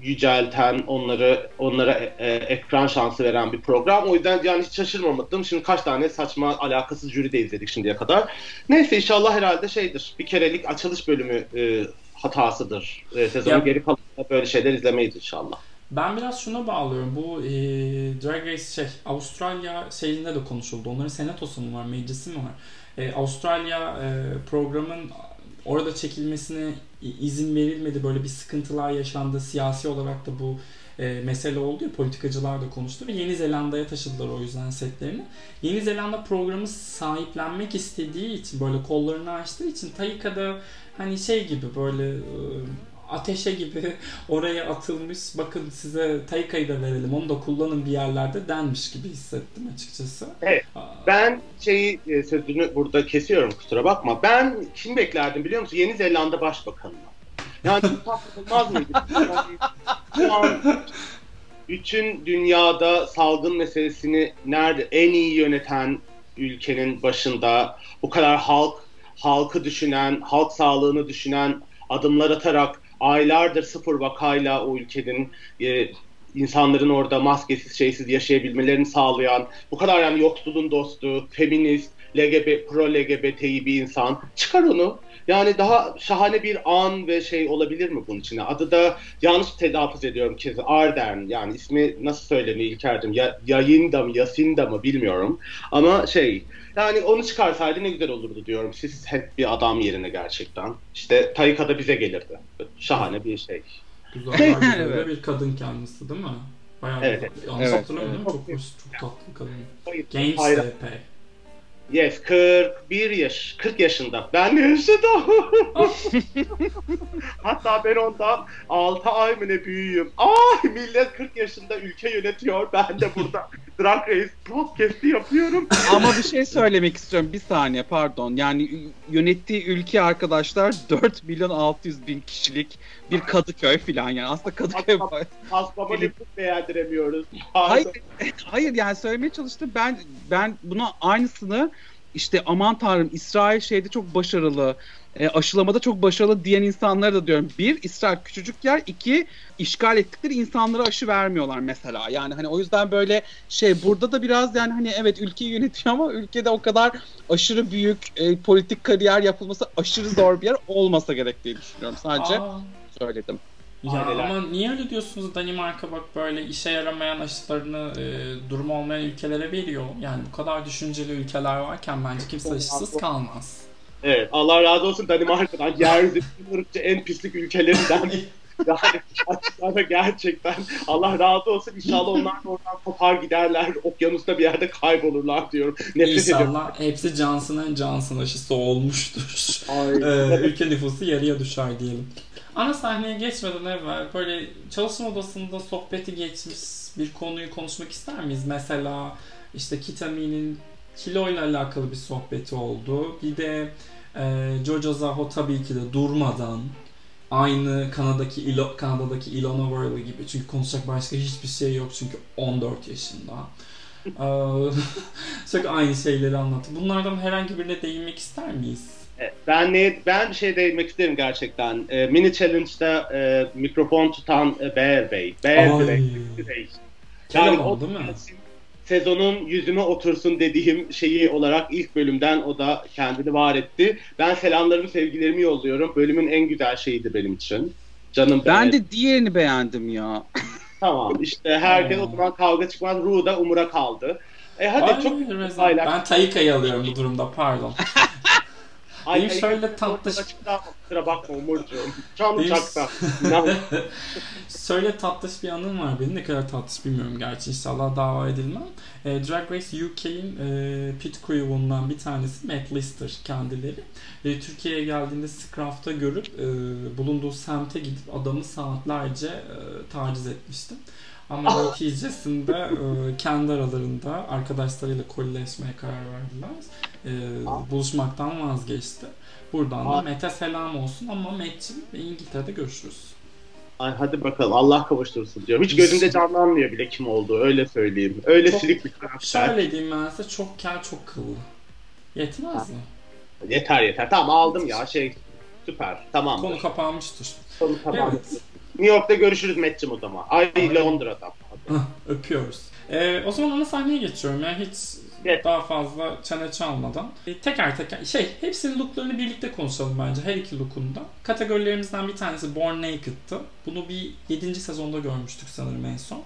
yücelten onları onlara e- e, ekran şansı veren bir program. O yüzden yani hiç şaşırmamadım. Şimdi kaç tane saçma alakasız jüri de izledik şimdiye kadar. Neyse inşallah herhalde şeydir. Bir kerelik açılış bölümü e, hatasıdır. E, sezonun Ya- geri kalanında böyle şeyler izlemeyiz inşallah. Ben biraz şuna bağlıyorum. Bu e, Drag Race şey Avustralya şeyinde de konuşuldu. Onların senatosu mu var, meclisi mi var? E, Avustralya e, programın orada çekilmesine izin verilmedi. Böyle bir sıkıntılar yaşandı. Siyasi olarak da bu e, mesele oldu ya politikacılar da konuştu ve Yeni Zelanda'ya taşıdılar o yüzden setlerini. Yeni Zelanda programı sahiplenmek istediği için böyle kollarını açtığı için Taika'da hani şey gibi böyle e, ateşe gibi oraya atılmış bakın size Taika'yı da verelim onu da kullanın bir yerlerde denmiş gibi hissettim açıkçası. Evet. Ben şeyi e, sözünü burada kesiyorum kusura bakma. Ben kim beklerdim biliyor musun? Yeni Zelanda Başbakanı'nı. Yani olmaz mıydı? Yani şu an bütün dünyada salgın meselesini nerede en iyi yöneten ülkenin başında bu kadar halk halkı düşünen, halk sağlığını düşünen adımlar atarak aylardır sıfır vakayla o ülkenin e, insanların orada maskesiz şeysiz yaşayabilmelerini sağlayan bu kadar yani yoksulun dostu, feminist, LGBT, pro LGBT'yi bir insan çıkar onu. Yani daha şahane bir an ve şey olabilir mi bunun içine? Adı da yanlış telaffuz ediyorum kez Arden yani ismi nasıl söyleniyor İlker'cim? Ya, Yayında mı Yasinda mı bilmiyorum. Ama şey yani onu çıkarsaydı ne güzel olurdu diyorum. Siz hep bir adam yerine gerçekten. İşte Tayyika da bize gelirdi. Şahane bir şey. Güzel, güzel Evet. bir kadın kendisi değil mi? Bayağı Evet, yanlış Evet, hatırlamıyorum evet. çok, çok tatlı kadın. Genç de epey. Yes, 41 yaş, 40 yaşında. Ben de yaşadım. Hatta ben ondan 6 ay mı ne büyüğüm. Ay millet 40 yaşında ülke yönetiyor. Ben de burada Drag Race podcast'i yapıyorum. Ama bir şey söylemek istiyorum. Bir saniye pardon. Yani yönettiği ülke arkadaşlar 4 milyon 600 bin kişilik bir Kadıköy falan yani. Aslında Kadıköy Hastama lütfen beğendiremiyoruz. Hayır, hayır yani söylemeye çalıştım. Ben ben buna aynısını işte aman tanrım İsrail şeyde çok başarılı, e, aşılamada çok başarılı diyen insanlara da diyorum. Bir, İsrail küçücük yer. iki işgal ettikleri insanlara aşı vermiyorlar mesela. Yani hani o yüzden böyle şey burada da biraz yani hani evet ülkeyi yönetiyor ama ülkede o kadar aşırı büyük e, politik kariyer yapılması aşırı zor bir yer olmasa gerek diye düşünüyorum. Sadece Aa, söyledim. Aileler. ama niye öyle diyorsunuz Danimarka bak böyle işe yaramayan aşılarını e, durumu olmayan ülkelere veriyor. Yani bu kadar düşünceli ülkeler varken bence kimse aşısız kalmaz. Evet Allah razı olsun Danimarka'dan. Yeryüzünün ırkçı en pislik ülkelerinden yani açıkçası gerçekten Allah razı olsun inşallah onlar da oradan kopar giderler okyanusta bir yerde kaybolurlar diyorum. Nefret İnşallah ediyorum. hepsi Johnson'ın Johnson aşısı olmuştur. ee, ülke nüfusu yarıya düşer diyelim. Ana sahneye geçmeden evvel böyle çalışma odasında sohbeti geçmiş bir konuyu konuşmak ister miyiz? Mesela işte Kitami'nin kilo ile alakalı bir sohbeti oldu. Bir de e, Jojo Zaho tabii ki de durmadan aynı Kanada'daki Ilo, Kanada'daki Ilona Worley gibi. Çünkü konuşacak başka hiçbir şey yok çünkü 14 yaşında. Çok aynı şeyleri anlattı. Bunlardan herhangi birine değinmek ister miyiz? E, ben ne ben bir şey değinmek isterim gerçekten. E, mini challenge'da e, mikrofon tutan e, Bear Bey. Bear Bey. Yani o, değil mi? sezonun yüzüme otursun dediğim şeyi olarak ilk bölümden o da kendini var etti. Ben selamlarımı, sevgilerimi yolluyorum. Bölümün en güzel şeyiydi benim için. Canım ben de diğerini beğendim ya. tamam işte herkes o zaman kavga çıkmaz. Ru da Umur'a kaldı. E hadi Ay, çok Ben Tayka'yı alıyorum bu durumda pardon. Benim şöyle tatlış... Kusura bakma Umurcuğum. Can uçakta. şöyle tatlış bir anım var benim. Ne kadar tatlış bilmiyorum gerçi. İnşallah dava edilmem. E, Drag Race UK'in e, pit crew'undan bir tanesi Matt Lister kendileri. E, Türkiye'ye geldiğinde Scraft'ta görüp e, bulunduğu semte gidip adamı saatlerce e, taciz etmiştim. Ama ah. neticesinde e, kendi aralarında arkadaşlarıyla kolileşmeye karar verdiler. E, ah. buluşmaktan vazgeçti. Buradan da ah. Mete selam olsun ama Met'ciğim İngiltere'de görüşürüz. Ay hadi bakalım Allah kavuştursun diyorum. Hiç gözümde canlanmıyor bile kim olduğu öyle söyleyeyim. Öyle çok, silik bir karakter. Şöyle diyeyim ben size çok kel çok kıllı. Yetmez ha. mi? Yeter yeter. Tamam aldım ya şey süper tamam. Konu kapanmıştır. Konu kapanmıştır. Evet. New York'ta görüşürüz Metçim o zaman. Ay Londra'da. Öpüyoruz. Ee, o zaman ana sahneye geçiyorum. Yani hiç evet. daha fazla çene çalmadan. E, teker teker şey hepsinin looklarını birlikte konuşalım bence her iki lookunda. Kategorilerimizden bir tanesi Born Naked'tı. Bunu bir 7. sezonda görmüştük sanırım en son.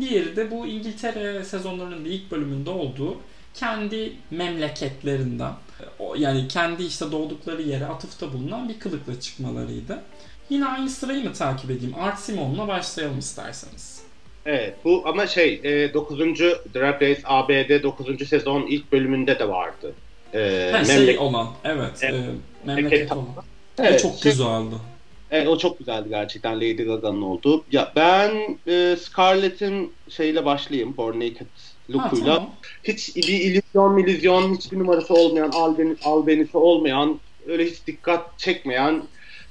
Diğeri de bu İngiltere sezonlarının da ilk bölümünde olduğu kendi memleketlerinden yani kendi işte doğdukları yere atıfta bulunan bir kılıkla çıkmalarıydı. Yine aynı sırayı mı takip edeyim? Art Simon'la başlayalım isterseniz. Evet bu ama şey e, 9. Drag Race ABD 9. sezon ilk bölümünde de vardı. E, ha, şey olan evet. evet. E, memleket olan. Evet, çok şey, güzeldi. Evet o çok güzeldi gerçekten Lady Gaga'nın olduğu. Ya ben e, Scarlett'in şeyle başlayayım Born Naked lookuyla. Tamam. Hiç bir illüzyon milizyon hiçbir numarası olmayan albenisi, albenisi olmayan öyle hiç dikkat çekmeyen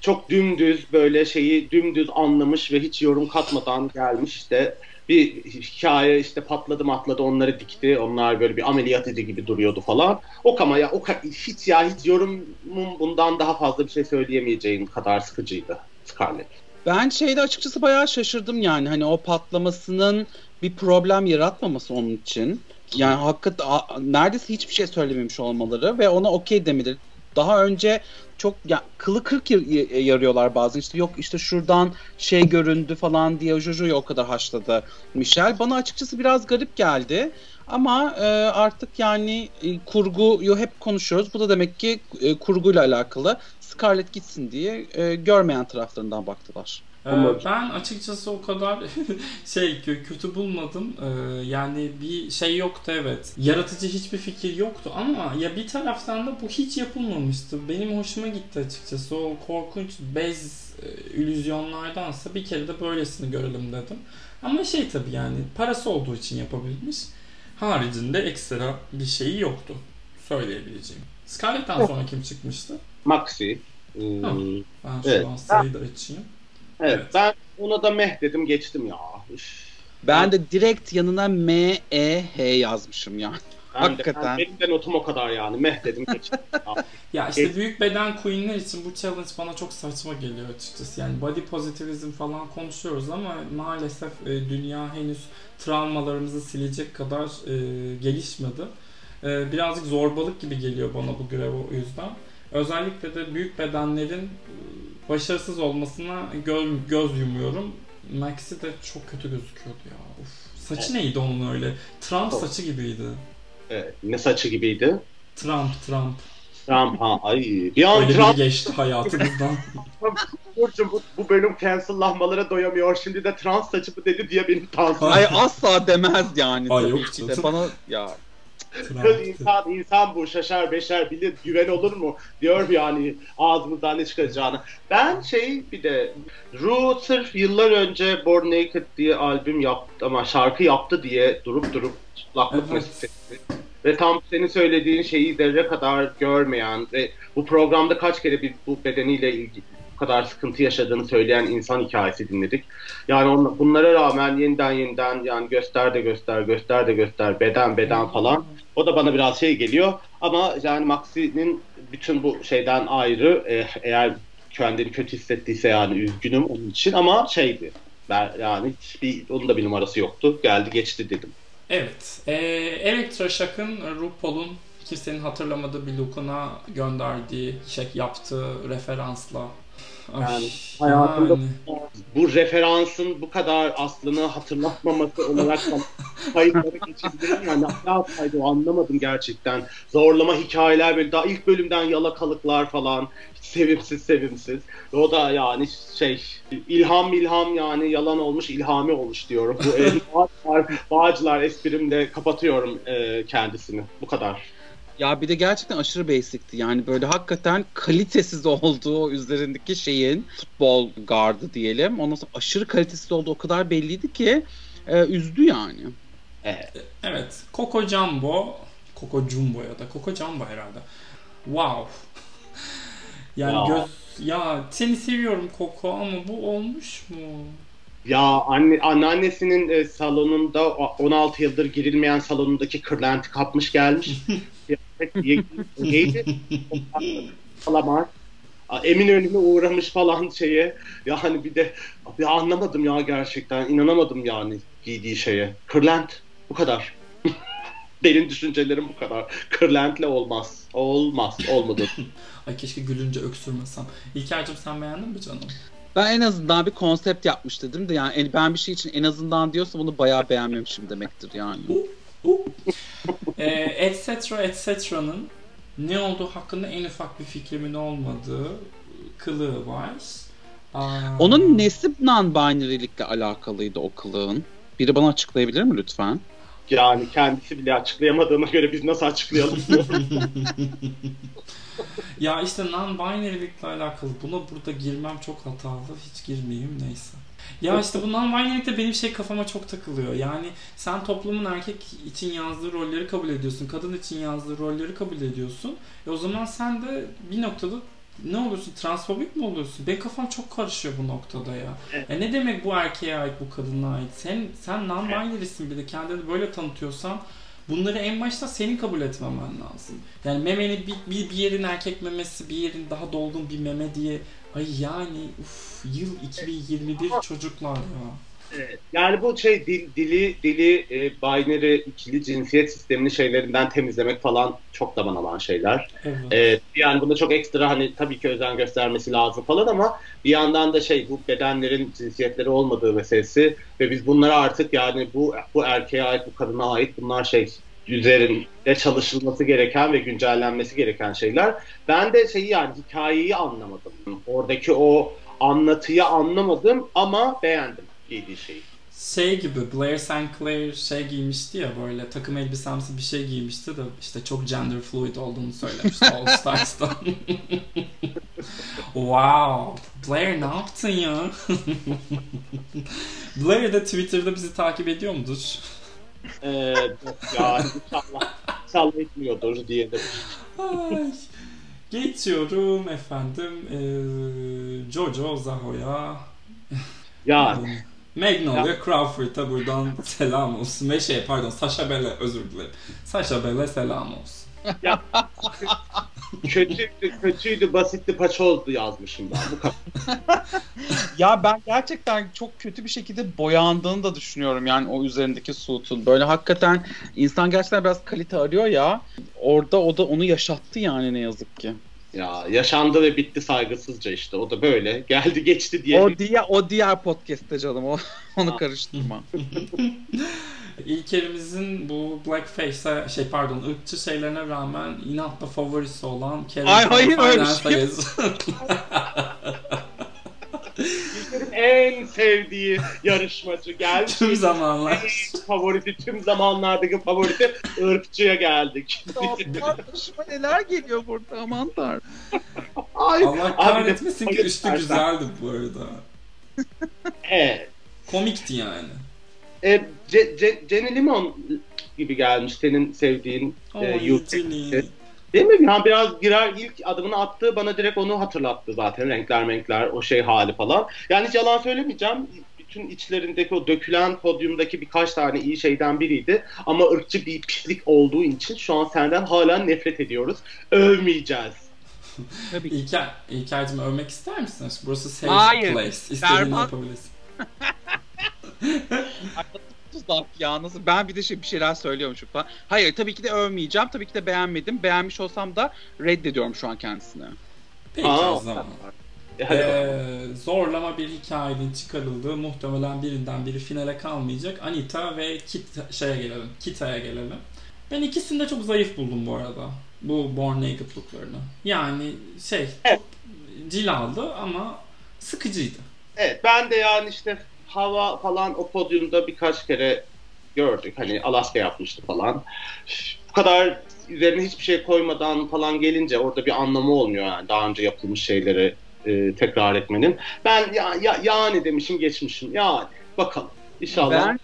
çok dümdüz böyle şeyi dümdüz anlamış ve hiç yorum katmadan gelmiş işte bir hikaye işte patladı matladı onları dikti. Onlar böyle bir ameliyat edici gibi duruyordu falan. O kama ya o hiç ya hiç yorumum bundan daha fazla bir şey söyleyemeyeceğim kadar sıkıcıydı Scarlett. Ben şeyde açıkçası bayağı şaşırdım yani hani o patlamasının bir problem yaratmaması onun için. Yani hakikaten neredeyse hiçbir şey söylememiş olmaları ve ona okey demeleri. Daha önce çok ya kılı kırk yarıyorlar bazen işte yok işte şuradan şey göründü falan diye Jojo'yu o kadar haşladı Michel. Bana açıkçası biraz garip geldi. Ama e, artık yani e, kurguyu hep konuşuyoruz. Bu da demek ki e, kurguyla alakalı. Scarlett gitsin diye e, görmeyen taraflarından baktılar. Ee, ben açıkçası o kadar şey kötü bulmadım. Ee, yani bir şey yoktu evet. Yaratıcı hiçbir fikir yoktu ama ya bir taraftan da bu hiç yapılmamıştı. Benim hoşuma gitti açıkçası. O korkunç bez e, illüzyonlardansa bir kere de böylesini görelim dedim. Ama şey tabii yani parası olduğu için yapabilmiş. Haricinde ekstra bir şeyi yoktu. Söyleyebileceğim. Scarlett'ten sonra kim çıkmıştı? Maxi. Hmm. Ben şu evet. an sayıyı da açayım. Evet, evet. ben ona da meh dedim geçtim ya. Üf. Ben de direkt yanına M E H yazmışım yani. Ben Hakikaten. De, ben, benim de notum o kadar yani. Meh dedim geçtim. ya işte büyük beden queenler için bu challenge bana çok saçma geliyor açıkçası. Yani body positivizm falan konuşuyoruz ama maalesef e, dünya henüz travmalarımızı silecek kadar e, gelişmedi. E, birazcık zorbalık gibi geliyor bana bu görev o yüzden. Özellikle de büyük bedenlerin başarısız olmasına göz, göz yumuyorum. Maxi de çok kötü gözüküyordu ya. Uf. Saçı evet. neydi onun öyle? Trump saçı gibiydi. Evet. Ne saçı gibiydi? Trump, Trump. Trump ha ay. Bir an Öyle Trump geçti hayatımızdan. Burcu bu, bu bölüm cancellanmalara doyamıyor. Şimdi de trans saçı mı dedi diye beni tansiyon. Ay asla demez yani. Ay yok canım. Bana ya Kız insan insan bu şaşar beşer bilir güven olur mu diyor yani ağzımızdan ne çıkacağını. Ben şey bir de Ru sırf yıllar önce Born Naked diye albüm yaptı ama şarkı yaptı diye durup durup çıplaklık Evet. Ve tam senin söylediğin şeyi zerre kadar görmeyen ve bu programda kaç kere bir bu bedeniyle ilgili bu kadar sıkıntı yaşadığını söyleyen insan hikayesi dinledik. Yani on, bunlara rağmen yeniden yeniden yani göster de göster, göster de göster, beden beden falan. O da bana biraz şey geliyor. Ama yani Maxi'nin bütün bu şeyden ayrı e, eğer kendini kötü hissettiyse yani üzgünüm onun için ama şeydi. Ben yani hiçbir onun da bir numarası yoktu. Geldi geçti dedim. Evet. E, Elektroshock'ın RuPaul'un kimsenin hatırlamadığı bir look'una gönderdiği, şey yaptığı referansla. Yani hayatımda- yani. Bu referansın bu kadar aslını hatırlatmaması olarak da kayıtlara geçebilirim. Yani ne yapsaydı anlamadım gerçekten. Zorlama hikayeler böyle daha ilk bölümden yalakalıklar falan. Sevimsiz sevimsiz. Ve o da yani şey ilham ilham yani yalan olmuş ilhami olmuş diyorum. Bu bağcılar, bağcılar esprimle kapatıyorum e, kendisini. Bu kadar. Ya bir de gerçekten aşırı basic'ti. Yani böyle hakikaten kalitesiz olduğu üzerindeki şeyin futbol gardı diyelim. Ondan sonra aşırı kalitesiz olduğu o kadar belliydi ki e, üzdü yani. Evet. Evet. Coco Jumbo. Coco Jumbo ya da Coco Jumbo herhalde. Wow. Yani Ya. göz ya seni seviyorum Coco ama bu olmuş mu? Ya anne anneannesinin e, salonunda o- 16 yıldır girilmeyen salonundaki kırlenti kapmış gelmiş. Neydi? Kalamar. Emin önüme uğramış falan şeye. Yani bir de bir anlamadım ya gerçekten. inanamadım yani giydiği şeye. Kırlent. Bu kadar. Benim düşüncelerim bu kadar. Kırlentle olmaz. Olmaz. Olmadı. Ay keşke gülünce öksürmesem. İlker'cim sen beğendin mi canım? Ben en azından bir konsept yapmış dedim de yani en- ben bir şey için en azından diyorsa bunu bayağı beğenmemişim demektir yani. E, et cetera et cetera'nın ne olduğu hakkında en ufak bir fikrimin olmadığı kılığı var. Aa, Onun nesi non-binary'likle alakalıydı o kılığın? Biri bana açıklayabilir mi lütfen? Yani kendisi bile açıklayamadığına göre biz nasıl açıklayalım? ya işte non-binary'likle alakalı buna burada girmem çok hatalı. Hiç girmeyeyim neyse. Ya işte bu non-binary'lik de benim şey kafama çok takılıyor. Yani sen toplumun erkek için yazdığı rolleri kabul ediyorsun. Kadın için yazdığı rolleri kabul ediyorsun. E o zaman sen de bir noktada ne oluyorsun? Transfobik mi oluyorsun? Benim kafam çok karışıyor bu noktada ya. Evet. E ne demek bu erkeğe ait, bu kadına ait? Sen sen non-binary'sin bir de kendini böyle tanıtıyorsan bunları en başta senin kabul etmemen lazım. Yani memeni bir, bir, bir yerin erkek memesi, bir yerin daha dolgun bir meme diye ay yani uf yıl 2021 çocuklar ya. Evet. Yani bu şey dil, dili dili e, binary ikili cinsiyet sistemini şeylerinden temizlemek falan çok zaman alan şeyler. Evet. E, yani bunda çok ekstra hani tabii ki özen göstermesi lazım falan ama bir yandan da şey bu bedenlerin cinsiyetleri olmadığı meselesi ve biz bunları artık yani bu bu erkeğe ait bu kadına ait bunlar şey üzerinde çalışılması gereken ve güncellenmesi gereken şeyler. Ben de şeyi yani hikayeyi anlamadım. Oradaki o anlatıyı anlamadım ama beğendim giydiği şeyi. Şey gibi Blair Sinclair şey giymişti ya böyle takım elbisemsi bir şey giymişti de işte çok gender fluid olduğunu söylemişti All Stars'ta. wow. Blair ne yaptın ya? Blair de Twitter'da bizi takip ediyor mudur? Ee, ya inşallah, inşallah etmiyordur diye de. Ay. Geçiyorum efendim ee, Jojo Zaho'ya. Ya Magnolia Crawford'a buradan selam olsun. Ve şey pardon Sasha Bell'e özür dilerim. Sasha Bell'e selam olsun. Kötüydü, kötüydü, basitti, paçozdu yazmışım ben. Bu kadar. Ya ben gerçekten çok kötü bir şekilde boyandığını da düşünüyorum yani o üzerindeki suit'un. Böyle hakikaten insan gerçekten biraz kalite arıyor ya. Orada o da onu yaşattı yani ne yazık ki. Ya yaşandı ve bitti saygısızca işte. O da böyle. Geldi geçti diye. O diğer o diğer podcast'te canım o onu karıştırma. İlkerimizin bu blackface'e şey pardon ırkçı şeylerine rağmen inatla favorisi olan Kevin Ay, hayır, öyle şey. en sevdiği yarışmacı geldi. Tüm zamanlar. En favorisi tüm zamanlardaki favorisi ırkçıya geldik. Başıma neler geliyor burada aman tanrım. Ay, Allah kahretmesin ki üstü güzeldi bu arada. Evet. Komikti yani. E, Ce- Ce- Jenny Limon gibi gelmiş senin sevdiğin Oh, e. YouTube. Değil mi? Yani biraz girer ilk adımını attığı bana direkt onu hatırlattı zaten. Renkler renkler o şey hali falan. Yani hiç yalan söylemeyeceğim. Bütün içlerindeki o dökülen podyumdaki birkaç tane iyi şeyden biriydi. Ama ırkçı bir pislik olduğu için şu an senden hala nefret ediyoruz. Övmeyeceğiz. Tabii ki. İlker, İlker'cim övmek ister misin? Burası safe Hayır, place. İstediğini yapabilirsin. Tuzak ya nasıl ben bir de şey, bir şeyler söylüyormuşum falan. Hayır tabii ki de övmeyeceğim. Tabii ki de beğenmedim. Beğenmiş olsam da reddediyorum şu an kendisini. Peki Aa, o zaman. E. Ee, zorlama bir hikayenin çıkarıldığı muhtemelen birinden biri finale kalmayacak. Anita ve Kit şeye gelelim. Kita'ya gelelim. Ben ikisini de çok zayıf buldum bu arada. Bu Born Naked looklarını. Yani şey Evet. cilalı ama sıkıcıydı. Evet ben de yani işte hava falan o podyumda birkaç kere gördük. Hani Alaska yapmıştı falan. Bu kadar üzerine hiçbir şey koymadan falan gelince orada bir anlamı olmuyor yani daha önce yapılmış şeyleri e, tekrar etmenin. Ben ya, ya yani demişim geçmişim. Yani bakalım. İnşallah. Ben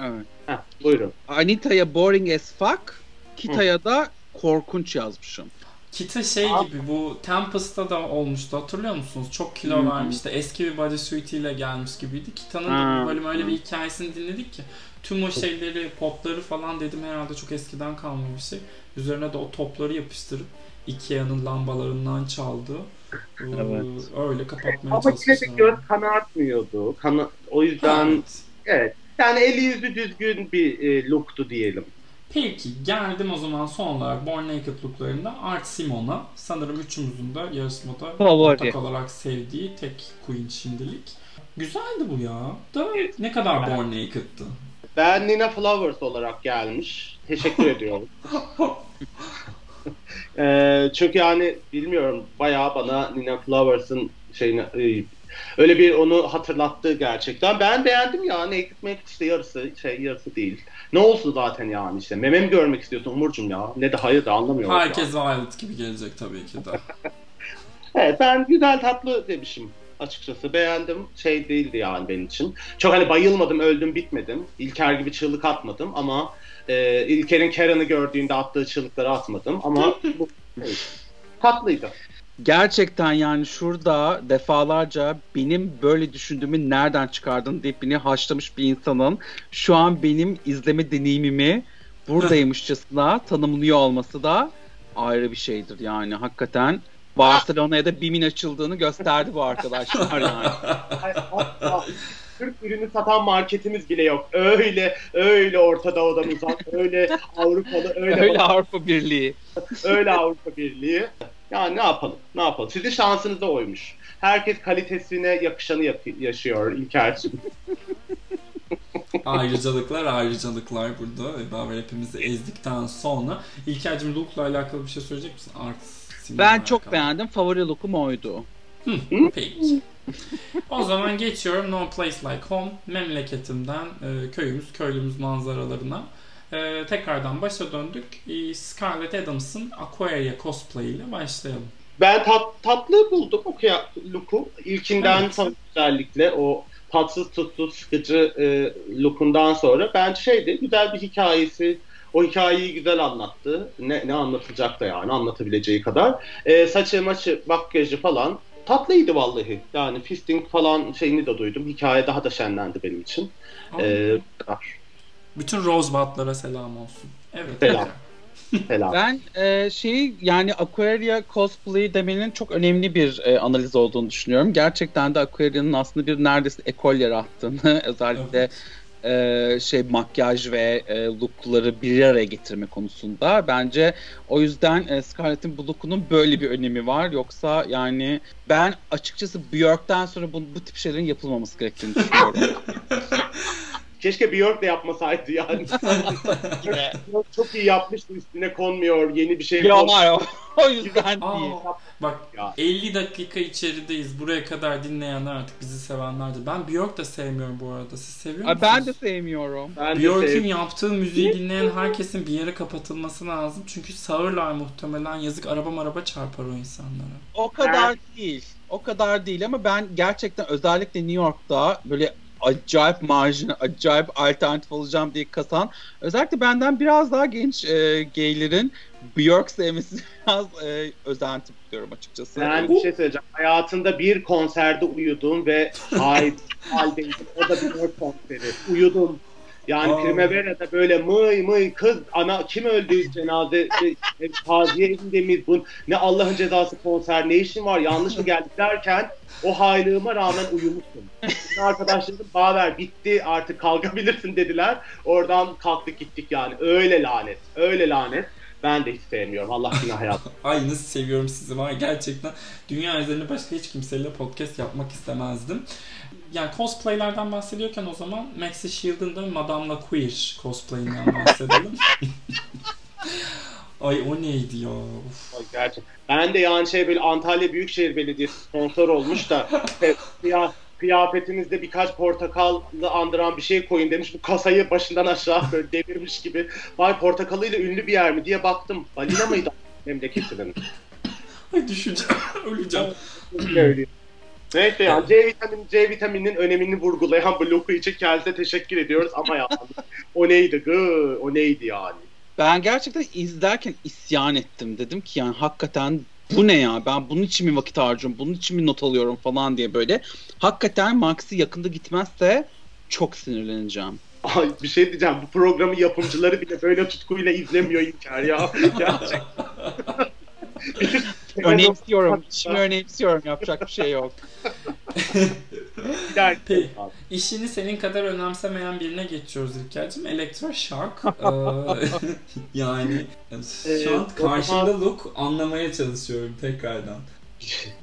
evet. Heh, buyurun. Anita'ya boring as fuck, Kita'ya da korkunç yazmışım. Kita şey gibi bu Tempest'ta da olmuştu hatırlıyor musunuz? Çok kilo hı. vermişti. Eski bir bodysuit ile gelmiş gibiydi. Kita'nın da bu bölüm öyle bir hikayesini dinledik ki. Tüm o şeyleri, potları falan dedim herhalde çok eskiden kalma bir şey. Üzerine de o topları yapıştırıp Ikea'nın lambalarından çaldı. Ee, Evet. Öyle kapatmaya Ama yine de göz kanartmıyordu. Kana, o yüzden Evet. evet. Yani eli yüzü düzgün bir e, looktu diyelim. Peki geldim o zaman son olarak Born Naked looklarında Art Simon'a sanırım üçümüzün de yarışmada ortak olarak sevdiği tek queen şimdilik. Güzeldi bu ya. Da ne kadar Born Naked'tı. Ben Nina Flowers olarak gelmiş. Teşekkür ediyorum. Ee, çünkü yani bilmiyorum bayağı bana Nina Flowers'ın şeyini e, öyle bir onu hatırlattı gerçekten. Ben beğendim ya. Naked Naked işte yarısı şey yarısı değil. Ne olsun zaten yani işte. Mememi görmek istiyorsun Umurcuğum ya. Ne de hayır da anlamıyorum. ya. Herkes Violet gibi gelecek tabii ki de. Evet ben güzel tatlı demişim açıkçası. Beğendim. Şey değildi yani benim için. Çok hani bayılmadım, öldüm, bitmedim. İlker gibi çığlık atmadım ama e, İlker'in Karen'ı gördüğünde attığı çığlıkları atmadım ama bu evet, tatlıydı. Gerçekten yani şurada defalarca benim böyle düşündüğümü nereden çıkardın deyip beni haşlamış bir insanın şu an benim izleme deneyimimi buradaymışçasına tanımlıyor olması da ayrı bir şeydir yani hakikaten. Barcelona'ya da BİM'in açıldığını gösterdi bu arkadaşlar yani. Türk ürünü satan marketimiz bile yok. Öyle öyle Orta Doğu'dan uzak, öyle Avrupalı, öyle Öyle Avrupa Birliği. öyle Avrupa Birliği. Yani ne yapalım? Ne yapalım? Sizin şansınız da oymuş. Herkes kalitesine yakışanı yak- yaşıyor İlker'cim. ayrıcalıklar ayrıcalıklar burada. Ve Bauer hepimizi ezdikten sonra İlker'cim look'la alakalı bir şey söyleyecek misin? Art Ben çok alakalı. beğendim. Favori lookum oydu. Peki. o zaman geçiyorum No Place Like Home. Memleketimden e, köyümüz, köylümüz manzaralarına. E, tekrardan başa döndük. E, Scarlett Adams'ın Aquaria cosplay ile başlayalım. Ben tat, tatlı buldum o kıya- look'u. İlkinden Evet. özellikle o tatsız tutsuz sıkıcı e, look'undan sonra bence şeydi güzel bir hikayesi o hikayeyi güzel anlattı. Ne, ne anlatılacak da yani anlatabileceği kadar. E, saçı maçı makyajı falan tatlıydı vallahi. Yani fisting falan şeyini de duydum. Hikaye daha da şenlendi benim için. E, kadar. Bütün Rosebud'lara selam olsun. Evet. Selam. Selam. Ben e, şeyi yani Aquaria cosplay demenin çok önemli bir e, analiz olduğunu düşünüyorum. Gerçekten de Aquaria'nın aslında bir neredeyse ekol yarattığını özellikle e, şey makyaj ve e, lookları bir araya getirme konusunda bence o yüzden e, Scarlett'in bu lookunun böyle bir önemi var. Yoksa yani ben açıkçası Björk'ten sonra bu, bu tip şeylerin yapılmaması gerektiğini düşünüyorum. Keşke Björk de yapmasaydı yani. Yine. çok iyi yapmıştı üstüne konmuyor. Yeni bir şey Milyonlar o. o yüzden Aa, değil. Bak Ya. 50 dakika içerideyiz. Buraya kadar dinleyenler artık bizi sevenlerdir. Ben Björk da sevmiyorum bu arada. Siz seviyor musunuz? ben de sevmiyorum. Björk'ün yaptığı müziği dinleyen herkesin bir yere kapatılması lazım. Çünkü sağırlar muhtemelen. Yazık araba maraba çarpar o insanlara. O kadar değil. O kadar değil ama ben gerçekten özellikle New York'ta böyle acayip marjin, acayip alternatif olacağım diye kasan özellikle benden biraz daha genç e, gaylerin Björk sevmesi biraz e, özenti tutuyorum açıkçası. Ben bir şey söyleyeceğim. Hayatında bir konserde uyudum ve hay haldeydim. O da bir Björk konseri. Uyudum. Yani Aa. Primavera'da böyle mıy mıy kız ana kim öldü cenaze taziye evinde miyiz? Bu, ne Allah'ın cezası konser ne işin var yanlış mı geldik derken o haylığıma rağmen uyumuştum. Arkadaşlarım Baver bitti artık kalkabilirsin dediler. Oradan kalktık gittik yani. Öyle lanet. Öyle lanet. Ben de hiç sevmiyorum. Allah günah yapsın. Ay nasıl seviyorum sizi var gerçekten dünya üzerinde başka hiç kimseyle podcast yapmak istemezdim. Yani cosplaylerden bahsediyorken o zaman Maxi Shield'ın da Madame La Queer cosplayinden bahsedelim. Ay o neydi ya? Uf. Ay, Gerçek. Ben de yani şey böyle Antalya Büyükşehir Belediyesi sponsor olmuş da kıya- kıyafetinizde birkaç portakallı andıran bir şey koyun demiş. Bu kasayı başından aşağı böyle devirmiş gibi. Vay portakalıyla ünlü bir yer mi diye baktım. Balina mıydı memleketinin? Ay düşeceğim, öleceğim. Neyse yani C vitamin C vitamininin önemini vurgulayan bu loku için kendisine teşekkür ediyoruz ama ya o neydi gı o neydi yani. Ben gerçekten izlerken isyan ettim. Dedim ki yani hakikaten bu ne ya? Ben bunun için mi vakit harcıyorum? Bunun için mi not alıyorum falan diye böyle. Hakikaten Max'i yakında gitmezse çok sinirleneceğim. Ay bir şey diyeceğim bu programın yapımcıları bile böyle tutkuyla izlemiyor İlker ya. Gerçekten. Önemsiyorum. Şimdi önemsiyorum. Yapacak bir şey yok. Gider. Pe- İşini senin kadar önemsemeyen birine geçiyoruz İlker'cim. Elektroshock. Ee, yani şu an karşımda zaman- look anlamaya çalışıyorum tekrardan.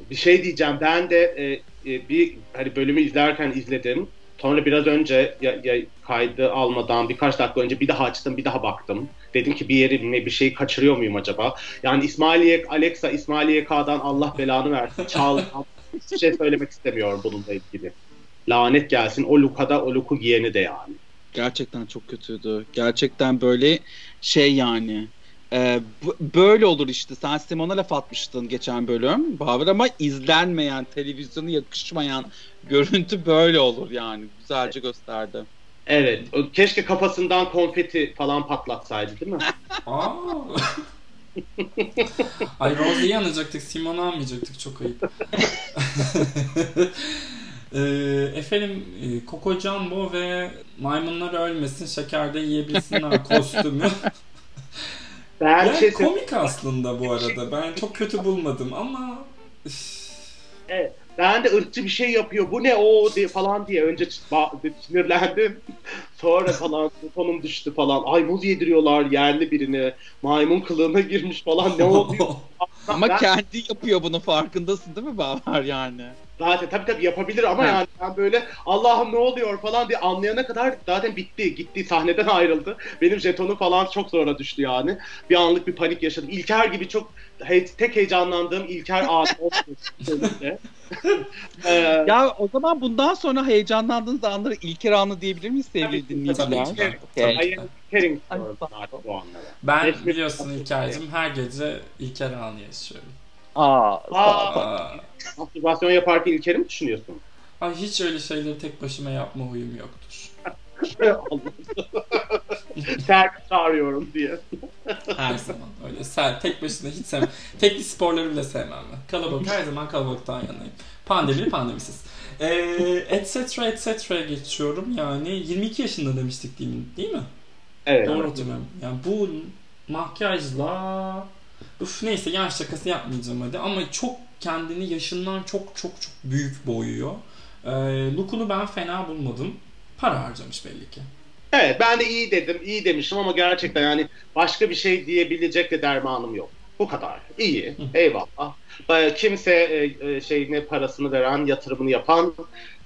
bir şey diyeceğim. Ben de e, e, bir hani bölümü izlerken izledim. Sonra biraz önce ya, ya kaydı almadan birkaç dakika önce bir daha açtım, bir daha baktım. Dedim ki bir yeri ne bir şey kaçırıyor muyum acaba? Yani İsmailiye Alexa İsmailiye K'dan Allah belanı versin. Çağla hiçbir şey söylemek istemiyorum bununla ilgili. Lanet gelsin. O Luka'da o Luku giyeni de yani. Gerçekten çok kötüydü. Gerçekten böyle şey yani. e, böyle olur işte. Sen Simon'a laf atmıştın geçen bölüm. Baver ama izlenmeyen, televizyona yakışmayan görüntü böyle olur yani. Güzelce gösterdi. Evet. o- Keşke kafasından konfeti falan patlatsaydı değil mi? Aa. Ay Rose'yi anacaktık, Simon'u almayacaktık. Çok ayıp. Ee, efendim e, Coco Jumbo ve maymunlar ölmesin şekerde yiyebilsinler kostümü. Ben yani şey komik aslında bu arada. Ben çok kötü bulmadım ama üf, Ben de ırkçı bir şey yapıyor. Bu ne o diye falan diye önce sinirlendim. Sonra falan tonum düştü falan. Ay muz yediriyorlar yerli birine. Maymun kılığına girmiş falan. Ne oluyor? Ama Ben- kendi yapıyor bunu farkındasın değil mi Baver yani? Zaten tabii tabii yapabilir ama Evet. yani ben böyle Allah'ım ne oluyor falan diye anlayana kadar zaten bitti. Gitti sahneden ayrıldı. Benim jetonum falan çok sonra düştü yani. Bir anlık bir panik yaşadım. İlker gibi çok he- tek heyecanlandığım İlker bölümde. Ee, Ya o zaman bundan sonra heyecanlandığınız anları İlker anı diyebilir miyiz sevgili Tabii, dinleyiciler? tabii ben biliyorsun İlker'cim her gece İlker anı yaşıyorum. Aa, Aa. Mastürbasyon yaparken İlker'i mi düşünüyorsun? ay hiç öyle şeyleri tek başıma yapma huyum yoktur. Servis çağırıyorum diye. Her zaman öyle. Sen tek başına hiç sevmem. Tekli sporları bile sevmem ben. Kalabalık her zaman kalabalıktan yanayım. Pandemili pandemisiz. Ee, et cetera et cetera geçiyorum. Yani 22 yaşında demiştik değil mi? Değil mi? Evet. Doğru hatırlıyorum. Yani bu makyajla Uf neyse yaş şakası yapmayacağım hadi ama çok kendini yaşından çok çok çok büyük boyuyor. Ee, look'unu ben fena bulmadım. Para harcamış belli ki. Evet ben de iyi dedim. iyi demişim ama gerçekten yani başka bir şey diyebilecek de dermanım yok. Bu kadar. İyi. Eyvallah. Kimse e, e, şeyine parasını veren, yatırımını yapan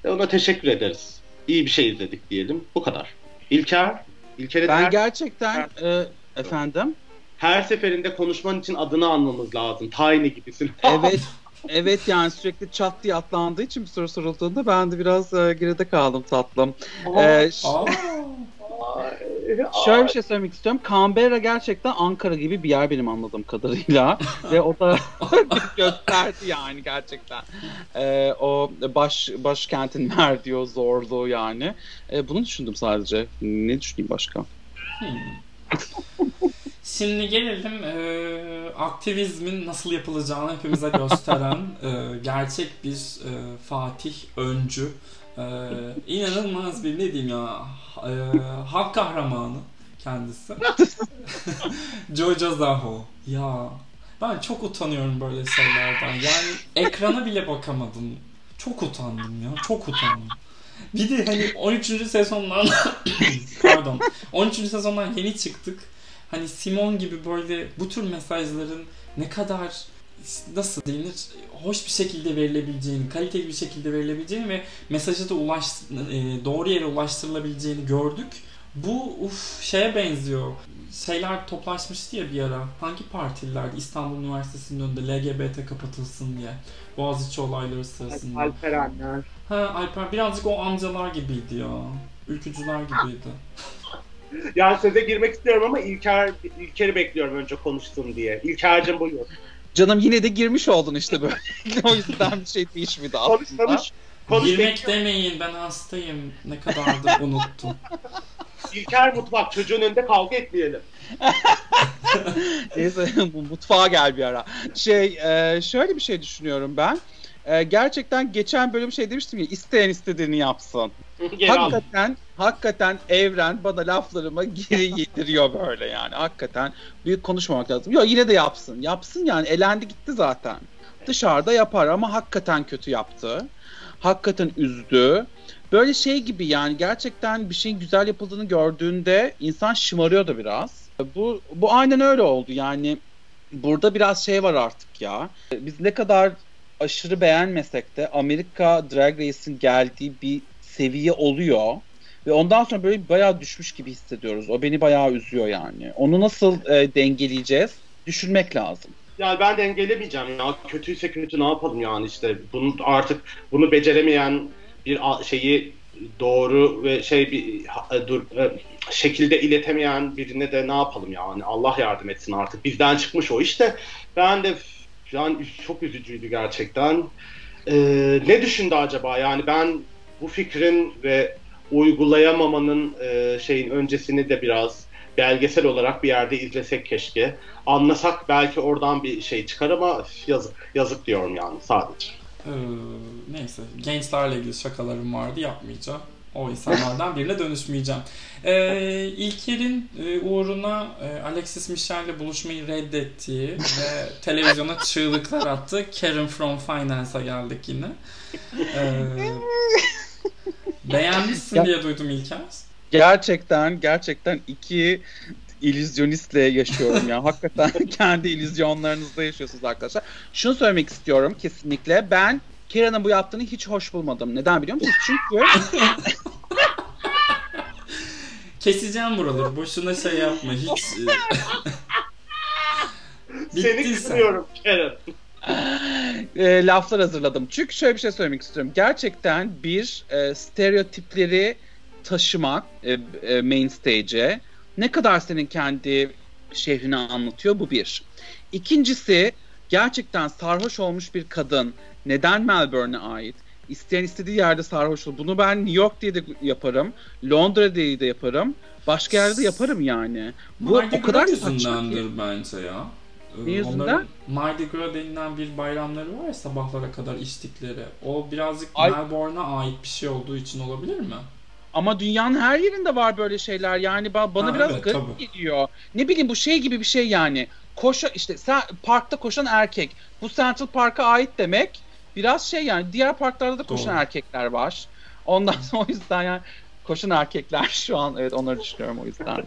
e, ona teşekkür ederiz. iyi bir şey izledik diyelim. Bu kadar. İlker, İlker'e Ben her, gerçekten e, efendim. her seferinde konuşman için adını anmamız lazım. Tiny gibisin. Evet. Evet yani sürekli çat diye atlandığı için bir soru sorulduğunda ben de biraz e, geride kaldım tatlım. Ee, ş- Aa, şöyle bir şey söylemek istiyorum. Canberra gerçekten Ankara gibi bir yer benim anladığım kadarıyla. Ve o da gösterdi yani gerçekten. Ee, o baş başkentin verdiği o zorluğu yani. Ee, bunu düşündüm sadece. Ne düşüneyim başka? Şimdi gelelim e, aktivizmin nasıl yapılacağını hepimize gösteren e, gerçek bir e, Fatih öncü. E, inanılmaz bir ne diyeyim ya e, halk kahramanı kendisi. Jojo Zaho. Ya ben çok utanıyorum böyle şeylerden. Yani ekrana bile bakamadım. Çok utandım ya. Çok utandım. Bir de hani 13. sezondan pardon 13. sezondan yeni çıktık. Hani Simon gibi böyle bu tür mesajların ne kadar nasıl denir hoş bir şekilde verilebileceğini, kaliteli bir şekilde verilebileceğini ve mesajı da ulaş, e, doğru yere ulaştırılabileceğini gördük. Bu uf şeye benziyor. Şeyler toplaşmıştı ya bir ara. Hangi partililerdi? İstanbul Üniversitesi'nin önünde LGBT kapatılsın diye. Boğaziçi olayları sırasında. Alperenler. Ha Alper birazcık o amcalar gibiydi ya. Ülkücüler gibiydi. Yani söze girmek istiyorum ama İlker, İlker'i bekliyorum önce konuşsun diye. İlker'cim buyur. Canım yine de girmiş oldun işte böyle. o yüzden bir şey değişmedi aslında. Konuş konuş. Konuş Girmek bekliyorum. demeyin ben hastayım. Ne kadardır unuttum. İlker mutfak çocuğun önünde kavga etmeyelim. Neyse bu mutfağa gel bir ara. Şey e, şöyle bir şey düşünüyorum ben. E, gerçekten geçen bölüm şey demiştim ya isteyen istediğini yapsın. Hakikaten hakikaten evren bana laflarıma geri yediriyor böyle yani. Hakikaten büyük konuşmamak lazım. Yok yine de yapsın. Yapsın yani elendi gitti zaten. Dışarıda yapar ama hakikaten kötü yaptı. Hakikaten üzdü. Böyle şey gibi yani gerçekten bir şeyin güzel yapıldığını gördüğünde insan şımarıyor da biraz. Bu bu aynen öyle oldu. Yani burada biraz şey var artık ya. Biz ne kadar aşırı beğenmesek de Amerika Drag Race'in geldiği bir seviye oluyor. Ve ondan sonra böyle bayağı düşmüş gibi hissediyoruz. O beni bayağı üzüyor yani. Onu nasıl e, dengeleyeceğiz? Düşünmek lazım. Yani ben dengelemeyeceğim ya. Kötüyse kötü ne yapalım yani işte. Bunu artık bunu beceremeyen bir şeyi doğru ve şey bir e, dur e, şekilde iletemeyen birine de ne yapalım yani. Allah yardım etsin artık. Bizden çıkmış o işte. Ben de yani çok üzücüydü gerçekten. Ee, ne düşündü acaba? Yani ben bu fikrin ve uygulayamamanın e, şeyin öncesini de biraz belgesel olarak bir yerde izlesek keşke. Anlasak belki oradan bir şey çıkar ama yazık yazık diyorum yani sadece. Ee, neyse gençlerle ilgili şakalarım vardı yapmayacağım. O insanlardan birine dönüşmeyeceğim. Ee, İlker'in e, uğruna e, Alexis Michel'le buluşmayı reddettiği ve televizyona çığlıklar attı. Karen from Finance'a geldik yine. Ee, beğenmişsin diye duydum İlker. Gerçekten gerçekten iki illüzyonistle yaşıyorum ya. Hakikaten kendi illüzyonlarınızda yaşıyorsunuz arkadaşlar. Şunu söylemek istiyorum kesinlikle. Ben Kira'nın bu yaptığını hiç hoş bulmadım. Neden biliyor musunuz? Çünkü Keseceğim buraları. Boşuna şey yapma. Hiç e, Seni sen. kısmıyorum Karen. e, laflar hazırladım. Çünkü şöyle bir şey söylemek istiyorum. Gerçekten bir e, stereotipleri taşımak e, e, main stage'e ne kadar senin kendi şehrini anlatıyor bu bir. İkincisi gerçekten sarhoş olmuş bir kadın neden Melbourne'e ait? İsteyen istediği yerde sarhoş olur. Bunu ben New York diye de yaparım. Londra diye de yaparım. Başka yerde de yaparım yani. Bu Mardi o kadar yüzündendir bence ya. Ee, Ne yüzünden? onların Mardi Gras denilen bir bayramları var ya sabahlara kadar içtikleri. O birazcık Ay- Melbourne'a ait bir şey olduğu için olabilir mi? Ama dünyanın her yerinde var böyle şeyler. Yani ba- bana Ha, biraz evet, garip tabii. geliyor. Ne bileyim bu şey gibi bir şey yani. Koşa işte sen parkta koşan erkek. Bu Central Park'a ait demek biraz şey yani diğer parklarda da koşan Doğru. erkekler var. Ondan sonra o yüzden yani koşan erkekler şu an evet onları düşünüyorum o yüzden.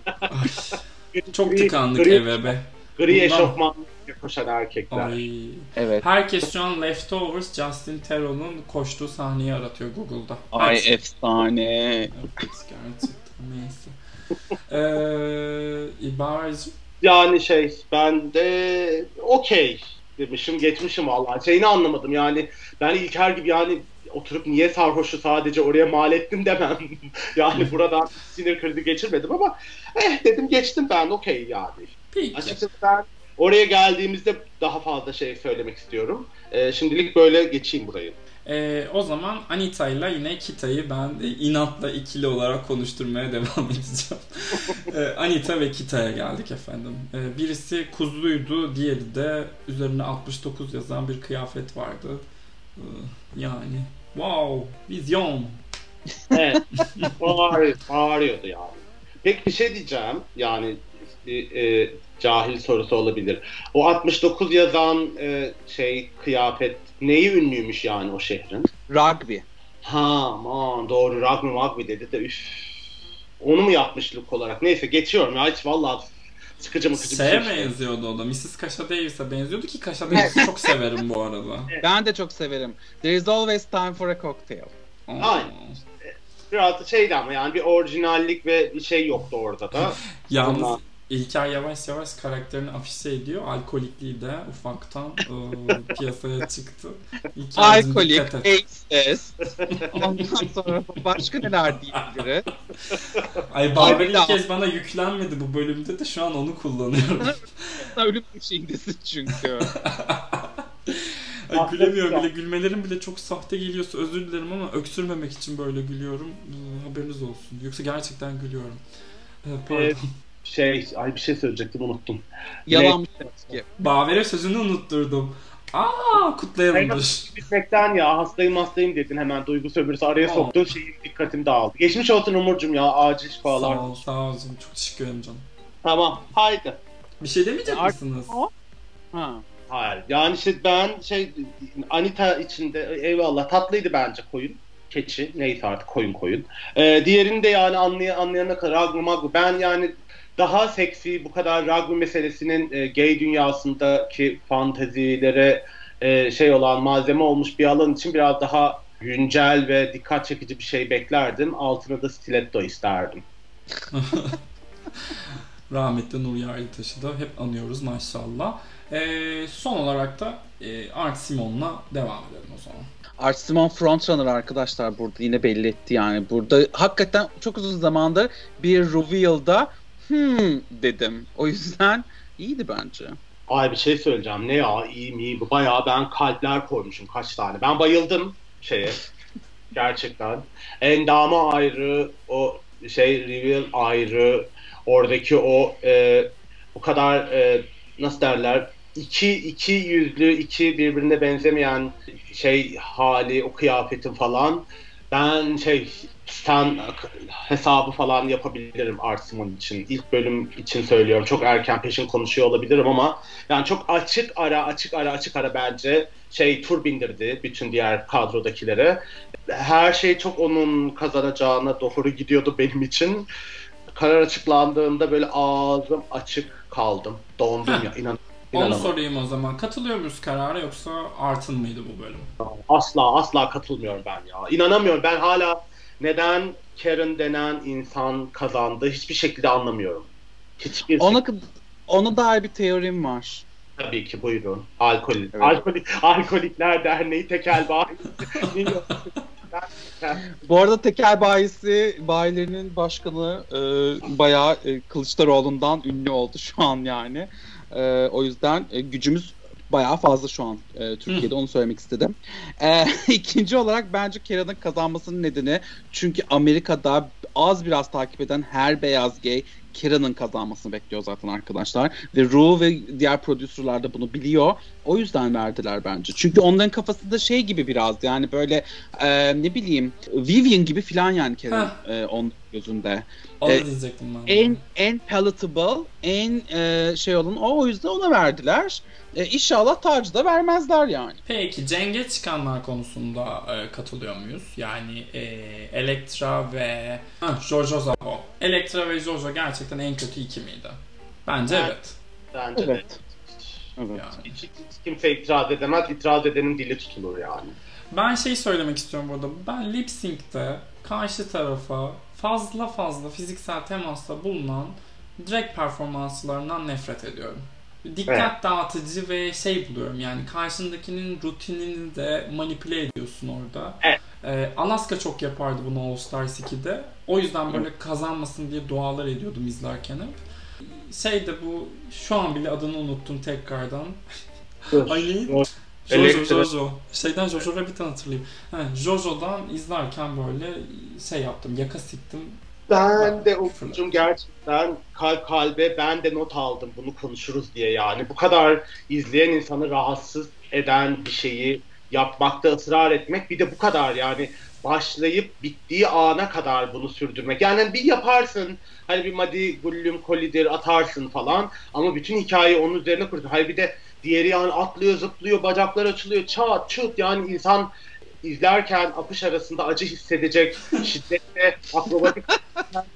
Çok tıkandık Gri- eve be. Gri Bundan- eşofmanla koşan erkekler. Ay. Evet. Herkes şu an Leftovers Justin Theron'un koştuğu sahneyi aratıyor Google'da. Ay Herkes- efsane. Evet, gerçekten neyse. Ee, İbaracığım. Yani şey ben de okey demişim geçmişim vallahi. Şeyini anlamadım yani ben İlker gibi yani oturup niye sarhoşu sadece oraya mal ettim demem. yani buradan sinir krizi geçirmedim ama eh dedim geçtim ben okey yani. Peki. Açıkçası ben oraya geldiğimizde daha fazla şey söylemek istiyorum. Ee, şimdilik böyle geçeyim burayı. Ee, o zaman Anita ile yine Kita'yı ben e, inatla ikili olarak konuşturmaya devam edeceğim. Ee, Anita ve Kita'ya geldik efendim. Ee, birisi kuzluydu, diğeri de üzerine 69 yazan bir kıyafet vardı. Ee, yani wow, vizyon. Evet. Bağır, bağırıyordu yani. Peki bir şey diyeceğim. Yani bir e, cahil sorusu olabilir. O 69 yazan e, şey kıyafet neyi ünlüymüş yani o şehrin? Rugby. Ha aman doğru rugby rugby dedi de üf. Onu mu yapmış look olarak? Neyse geçiyorum ya hiç vallahi sıkıcı mıkıcı bir Şeye şey. benziyordu o da. Mrs. Kasha Davis'e benziyordu ki Kasha Davis'i çok severim bu arada. Ben de çok severim. There is always time for a cocktail. Aynen. Biraz da şeydi ama yani bir orijinallik ve bir şey yoktu orada da. Yalnız Ama- İlker yavaş yavaş karakterini afişe ediyor. Alkolikliği de ufaktan e, piyasaya çıktı. İlker'cim Alkolik, faceless. Ondan sonra başka neler diyebiliriz? Ay daha. ilk kez bana yüklenmedi bu bölümde de şu an onu kullanıyorum. Ölüm döşeğindesin çünkü. Ay gülemiyorum bile. Gülmelerim bile çok sahte geliyorsa özür dilerim ama öksürmemek için böyle gülüyorum. Haberiniz olsun. Yoksa gerçekten gülüyorum. E, pardon. Evet. Şey, ay bir şey söyleyecektim unuttum. Yalanmış ki. Bavere sözünü unutturdum. Aa kutlayalım dur. Bitmekten ya hastayım hastayım dedin hemen duygu sömürüsü araya Aa. soktun şeyi dikkatim dağıldı. Geçmiş olsun Umurcuğum ya acil Sağ şifalar. ol, sağ ol canım. Çok teşekkür ederim canım. Tamam haydi. Bir şey demeyecek Art- misiniz? Ha. Hayır yani işte ben şey Anita içinde eyvallah tatlıydı bence koyun. Keçi neyse artık koyun koyun. Ee, diğerini de yani anlay anlayana kadar rugby magby. Ben yani daha seksi bu kadar rugby meselesinin e, gay dünyasındaki fantezilere e, şey olan malzeme olmuş bir alan için biraz daha güncel ve dikkat çekici bir şey beklerdim. Altına da stiletto isterdim. Rahmetli Nur Yerlitaş'ı da hep anıyoruz maşallah. Ee, son olarak da e, Art Simon'la devam edelim o zaman. Art Simon frontrunner arkadaşlar burada yine belli etti yani. Burada hakikaten çok uzun zamandır bir reveal'da hmm dedim. O yüzden iyiydi bence. Ay bir şey söyleyeceğim. Ne ya iyi mi iyi mi? Bayağı ben kalpler koymuşum kaç tane. Ben bayıldım şeye. Gerçekten. Endamı ayrı, o şey reveal ayrı, oradaki o e, bu kadar e, nasıl derler iki, iki yüzlü, iki birbirine benzemeyen şey hali, o kıyafetin falan. Ben şey sen hesabı falan yapabilirim Art Simon için. İlk bölüm için söylüyorum. Çok erken peşin konuşuyor olabilirim ama yani çok açık ara açık ara açık ara bence şey tur bindirdi bütün diğer kadrodakilere. Her şey çok onun kazanacağına doğru gidiyordu benim için. Karar açıklandığında böyle ağzım açık kaldım. Dondum ya inan. Onu inanamadım. sorayım o zaman. Katılıyor muyuz karara yoksa Art'ın mıydı bu bölüm? Asla asla katılmıyorum ben ya. İnanamıyorum. Ben hala neden Karen denen insan kazandı hiçbir şekilde anlamıyorum. Hiçbir Ona, ona dair bir teorim var. Tabii ki buyurun. Alkol, Evet. alkolik, Alkolikler Derneği tekel bayi. Bu arada tekel bayisi bayilerinin başkanı e, bayağı e, Kılıçdaroğlu'ndan ünlü oldu şu an yani. E, o yüzden e, gücümüz bayağı fazla şu an e, Türkiye'de onu söylemek istedim. E, ikinci olarak bence Kera'nın kazanmasının nedeni çünkü Amerika'da az biraz takip eden her beyaz gay Kera'nın kazanmasını bekliyor zaten arkadaşlar. Ve Ru ve diğer prodüserler de bunu biliyor. O yüzden verdiler bence. Çünkü onların kafasında şey gibi biraz yani böyle e, ne bileyim Vivian gibi filan yani Kera'nın e, onun gözünde. Onu E, diyecektim ben. de. En en palatable, en e, şey olan o. O yüzden ona verdiler. E, inşallah tacı da vermezler yani. Peki Cenge çıkanlar konusunda e, katılıyor muyuz? Yani e, Elektra ve ha, Jojo Zabo. Elektra ve Jojo gerçekten en kötü iki miydi? Bence Evet. evet. Bence Evet. de. Evet. Yani. Hiç, hiç kimse itiraz edemez. İtiraz edenin dili tutulur yani. Ben şey söylemek istiyorum burada. Ben lip sync'te karşı tarafa fazla fazla fiziksel temasta bulunan drag performanslarından nefret ediyorum. Dikkat Evet. dağıtıcı ve şey buluyorum yani karşındakinin rutinini de manipüle ediyorsun orada. Evet. Ee, Alaska çok yapardı bunu All Stars 2'de. O yüzden böyle kazanmasın diye dualar ediyordum izlerken hep. Şey de bu şu an bile adını unuttum tekrardan. Ay? Jojo. Şeyden Jojo Rabbit'ten hatırlayayım. Ha, Jojo'dan izlerken böyle şey yaptım. Yaka siktim. Ben de okudum gerçekten kalp kalbe ben de not aldım bunu konuşuruz diye yani. Bu kadar izleyen insanı rahatsız eden bir şeyi yapmakta ısrar etmek bir de bu kadar yani başlayıp bittiği ana kadar bunu sürdürmek. Yani bir yaparsın hani bir madi gullüm kolidir atarsın falan ama bütün hikayeyi onun üzerine kurdu. Hayır bir de diğeri yani atlıyor zıplıyor bacaklar açılıyor çat çut yani insan izlerken apış arasında acı hissedecek şiddetle akrobatik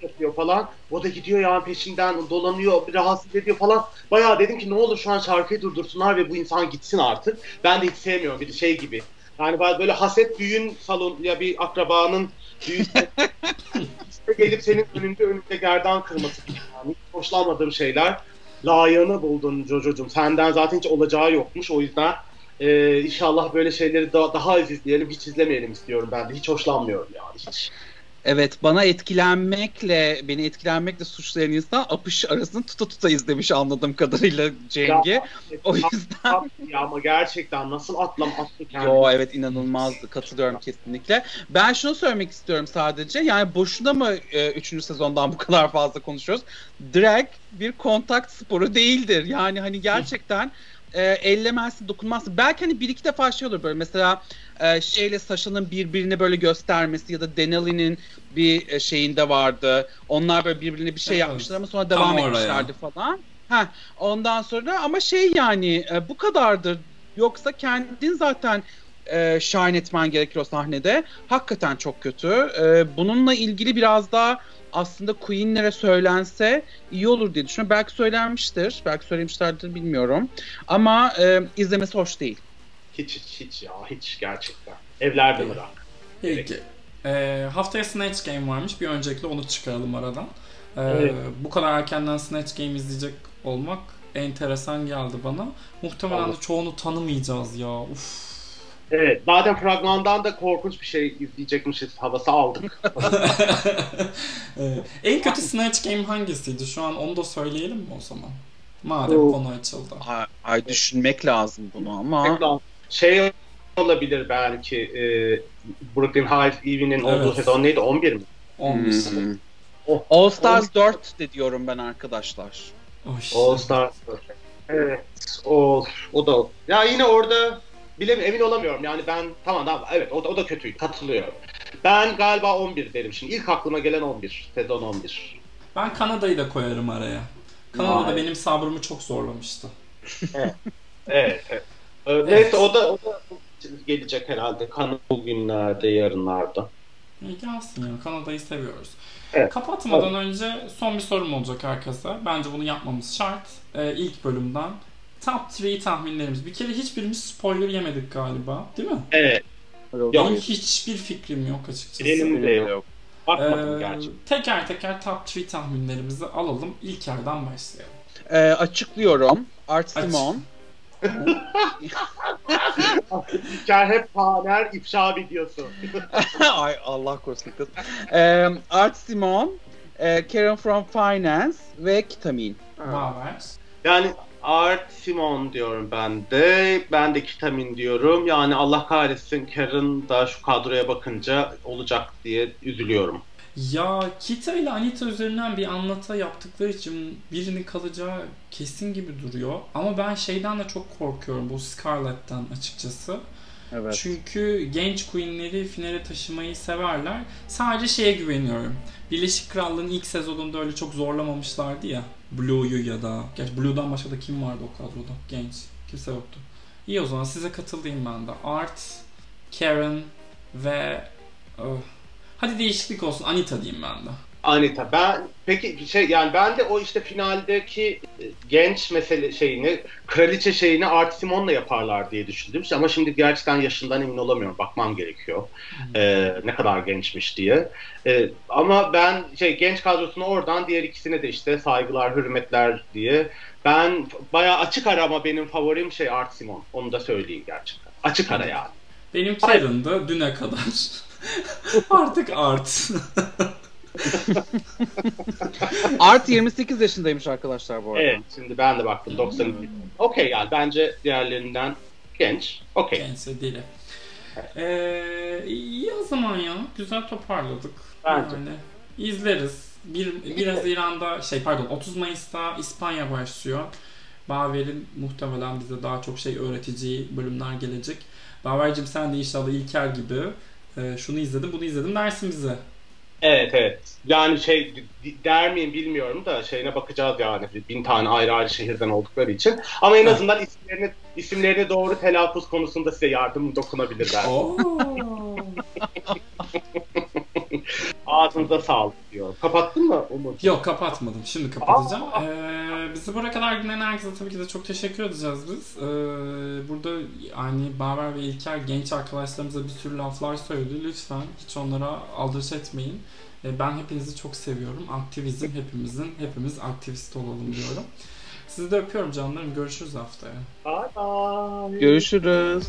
yapıyor falan. O da gidiyor yani peşinden dolanıyor, rahatsız ediyor falan. Bayağı dedim ki ne olur şu an şarkıyı durdursunlar ve bu insan gitsin artık. Ben de hiç sevmiyorum bir şey gibi. Yani böyle haset düğün salon ya bir akrabanın düğün gelip senin önünde önünde gerdan kırması gibi yani. Hiç hoşlanmadığım şeyler. Layığını buldun Jojo'cum. Senden zaten hiç olacağı yokmuş. O yüzden ee, inşallah böyle şeyleri da, daha az izleyelim, hiç izlemeyelim istiyorum ben de. Hiç hoşlanmıyorum yani hiç. Evet bana etkilenmekle beni etkilenmekle suçlayan insan apış arasını tuta tuta izlemiş anladığım kadarıyla Cengi. Ya, O yüzden ya ama gerçekten nasıl atlam attı kendini. Yo evet inanılmazdı katılıyorum kesinlikle. Ben şunu söylemek istiyorum sadece yani boşuna mı 3. sezondan bu kadar fazla konuşuyoruz? Drag bir kontakt sporu değildir. Yani hani gerçekten e, ellemezsin, dokunmazsın. Belki hani bir iki defa şey olur böyle mesela e, şeyle Sasha'nın birbirini böyle göstermesi ya da Denali'nin bir e, şeyinde vardı. Onlar böyle birbirine bir şey yapmışlar ama sonra Tam devam oraya. etmişlerdi falan. Ha, ondan sonra ama şey yani e, bu kadardır. Yoksa kendin zaten e, shine etmen gerekir o sahnede. Hakikaten çok kötü. E, bununla ilgili biraz daha aslında Queen'lere söylense iyi olur diye düşünüyorum. Belki söylenmiştir. Belki söylemişlerdir bilmiyorum. Ama e, izlemesi hoş değil. Hiç hiç hiç ya hiç gerçekten. Evlerde bırak. Peki. Ee, haftaya Snatch Game varmış. Bir öncelikle onu çıkaralım aradan. Ee, Evet. Bu kadar erkenden Snatch Game izleyecek olmak enteresan geldi bana. Muhtemelen de çoğunu tanımayacağız ya. Uf. Evet, madem fragmandan da korkunç bir şey izleyecekmişiz havası aldık. Ee, en kötü Snatch Game hangisiydi? Şu an onu da söyleyelim mi o zaman? Madem Oo. konu açıldı. Ay, ay düşünmek lazım bunu ama. Şey olabilir belki e, Brooklyn Heights Eve'nin olduğu Evet. sezon neydi? 11 mi? 11. Hmm. Oh. All Stars 4 de diyorum ben arkadaşlar. Oy. All Stars. Evet. O, o da. Ya yine orada bilem emin olamıyorum. Yani ben tamam tamam evet o da, o da kötüydü. Katılıyorum. Ben galiba 11 derim şimdi. İlk aklıma gelen 11. Sezon 11. Ben Kanada'yı da koyarım araya. Kanada da benim sabrımı çok zorlamıştı. Evet. evet. Ee, Neyse o da, o da gelecek herhalde. Kanı bugünlerde, yarınlarda. İyi gelsin ya. Kanada'yı seviyoruz. Evet. Kapatmadan önce son bir sorum olacak herkese. Bence bunu yapmamız şart. Ee, ilk bölümden. Top 3 tahminlerimiz. Bir kere hiçbirimiz spoiler yemedik galiba. Değil mi? Evet. Benim Yok. hiçbir fikrim yok açıkçası. Benim de yok. Bakmadım Ee, gerçi. teker teker top 3 tahminlerimizi alalım. İlk yerden başlayalım. Ee, açıklıyorum. Art. Simon. İlker hep paner ifşa videosu. Ay Allah korusun kız. Ee, Art Simon, e, Karen from Finance ve Kitamin. Baver. Yani Art Simon diyorum ben de. Ben de Kitamin diyorum. Yani Allah kahretsin Karen da şu kadroya bakınca olacak diye üzülüyorum. Ya Kita ile Anita üzerinden bir anlata yaptıkları için birinin kalacağı kesin gibi duruyor. Ama ben şeyden de çok korkuyorum bu Scarlett'ten açıkçası. Evet. Çünkü genç queenleri finale taşımayı severler. Sadece şeye güveniyorum. Birleşik Krallığın ilk sezonunda öyle çok zorlamamışlardı ya. Blue'yu ya da... Gerçi Blue'dan başka da kim vardı o kadroda? Genç. Kimse yoktu. İyi o zaman size katılayım ben de. Art, Karen ve... öh, hadi değişiklik olsun. Anita diyeyim ben de. Anita ben peki şey yani ben de o işte finaldeki e, genç mesele şeyini kraliçe şeyini Art Simon'la yaparlar diye düşündüm ama şimdi gerçekten yaşından emin olamıyorum bakmam gerekiyor ee, ne kadar gençmiş diye ee, ama ben şey genç kadrosunu oradan diğer ikisine de işte saygılar hürmetler diye ben bayağı açık ara ama benim favorim şey Art Simon onu da söyleyeyim gerçekten açık ara yani. Benim Karen'dı düne kadar. Artık art. Art 28 yaşındaymış arkadaşlar bu arada. Evet şimdi ben de baktım 92. Okey yani bence diğerlerinden genç. Okey. Gençse dili. Ee, iyi o zaman ya. Güzel toparladık. Bence. Yani izleriz. 1, 1 Haziran'da şey pardon 30 Mayıs'ta İspanya başlıyor. Baver'in muhtemelen bize daha çok şey öğreteceği bölümler gelecek. Baver'cim sen de inşallah İlker gibi e, şunu izledim bunu izledim dersin bize. Evet evet. Yani şey der miyim bilmiyorum da şeyine bakacağız yani. Bin tane ayrı ayrı şehirden oldukları için. Ama en azından isimlerini isimlerini doğru telaffuz konusunda size yardım dokunabilir ben. Oo. Ağzınıza sağlık diyor. Kapattın mı Umut? Yok kapatmadım. Şimdi kapatacağım. Ee, bizi buraya kadar dinleyen herkese tabii ki de çok teşekkür edeceğiz biz. Ee, burada yani Baver ve İlker genç arkadaşlarımıza bir sürü laflar söyledi. Lütfen hiç onlara aldırış etmeyin. Ee, ben hepinizi çok seviyorum. Aktivizm hepimizin. Hepimiz aktivist olalım diyorum. Sizi de öpüyorum canlarım. Görüşürüz haftaya. Bye bye. Görüşürüz.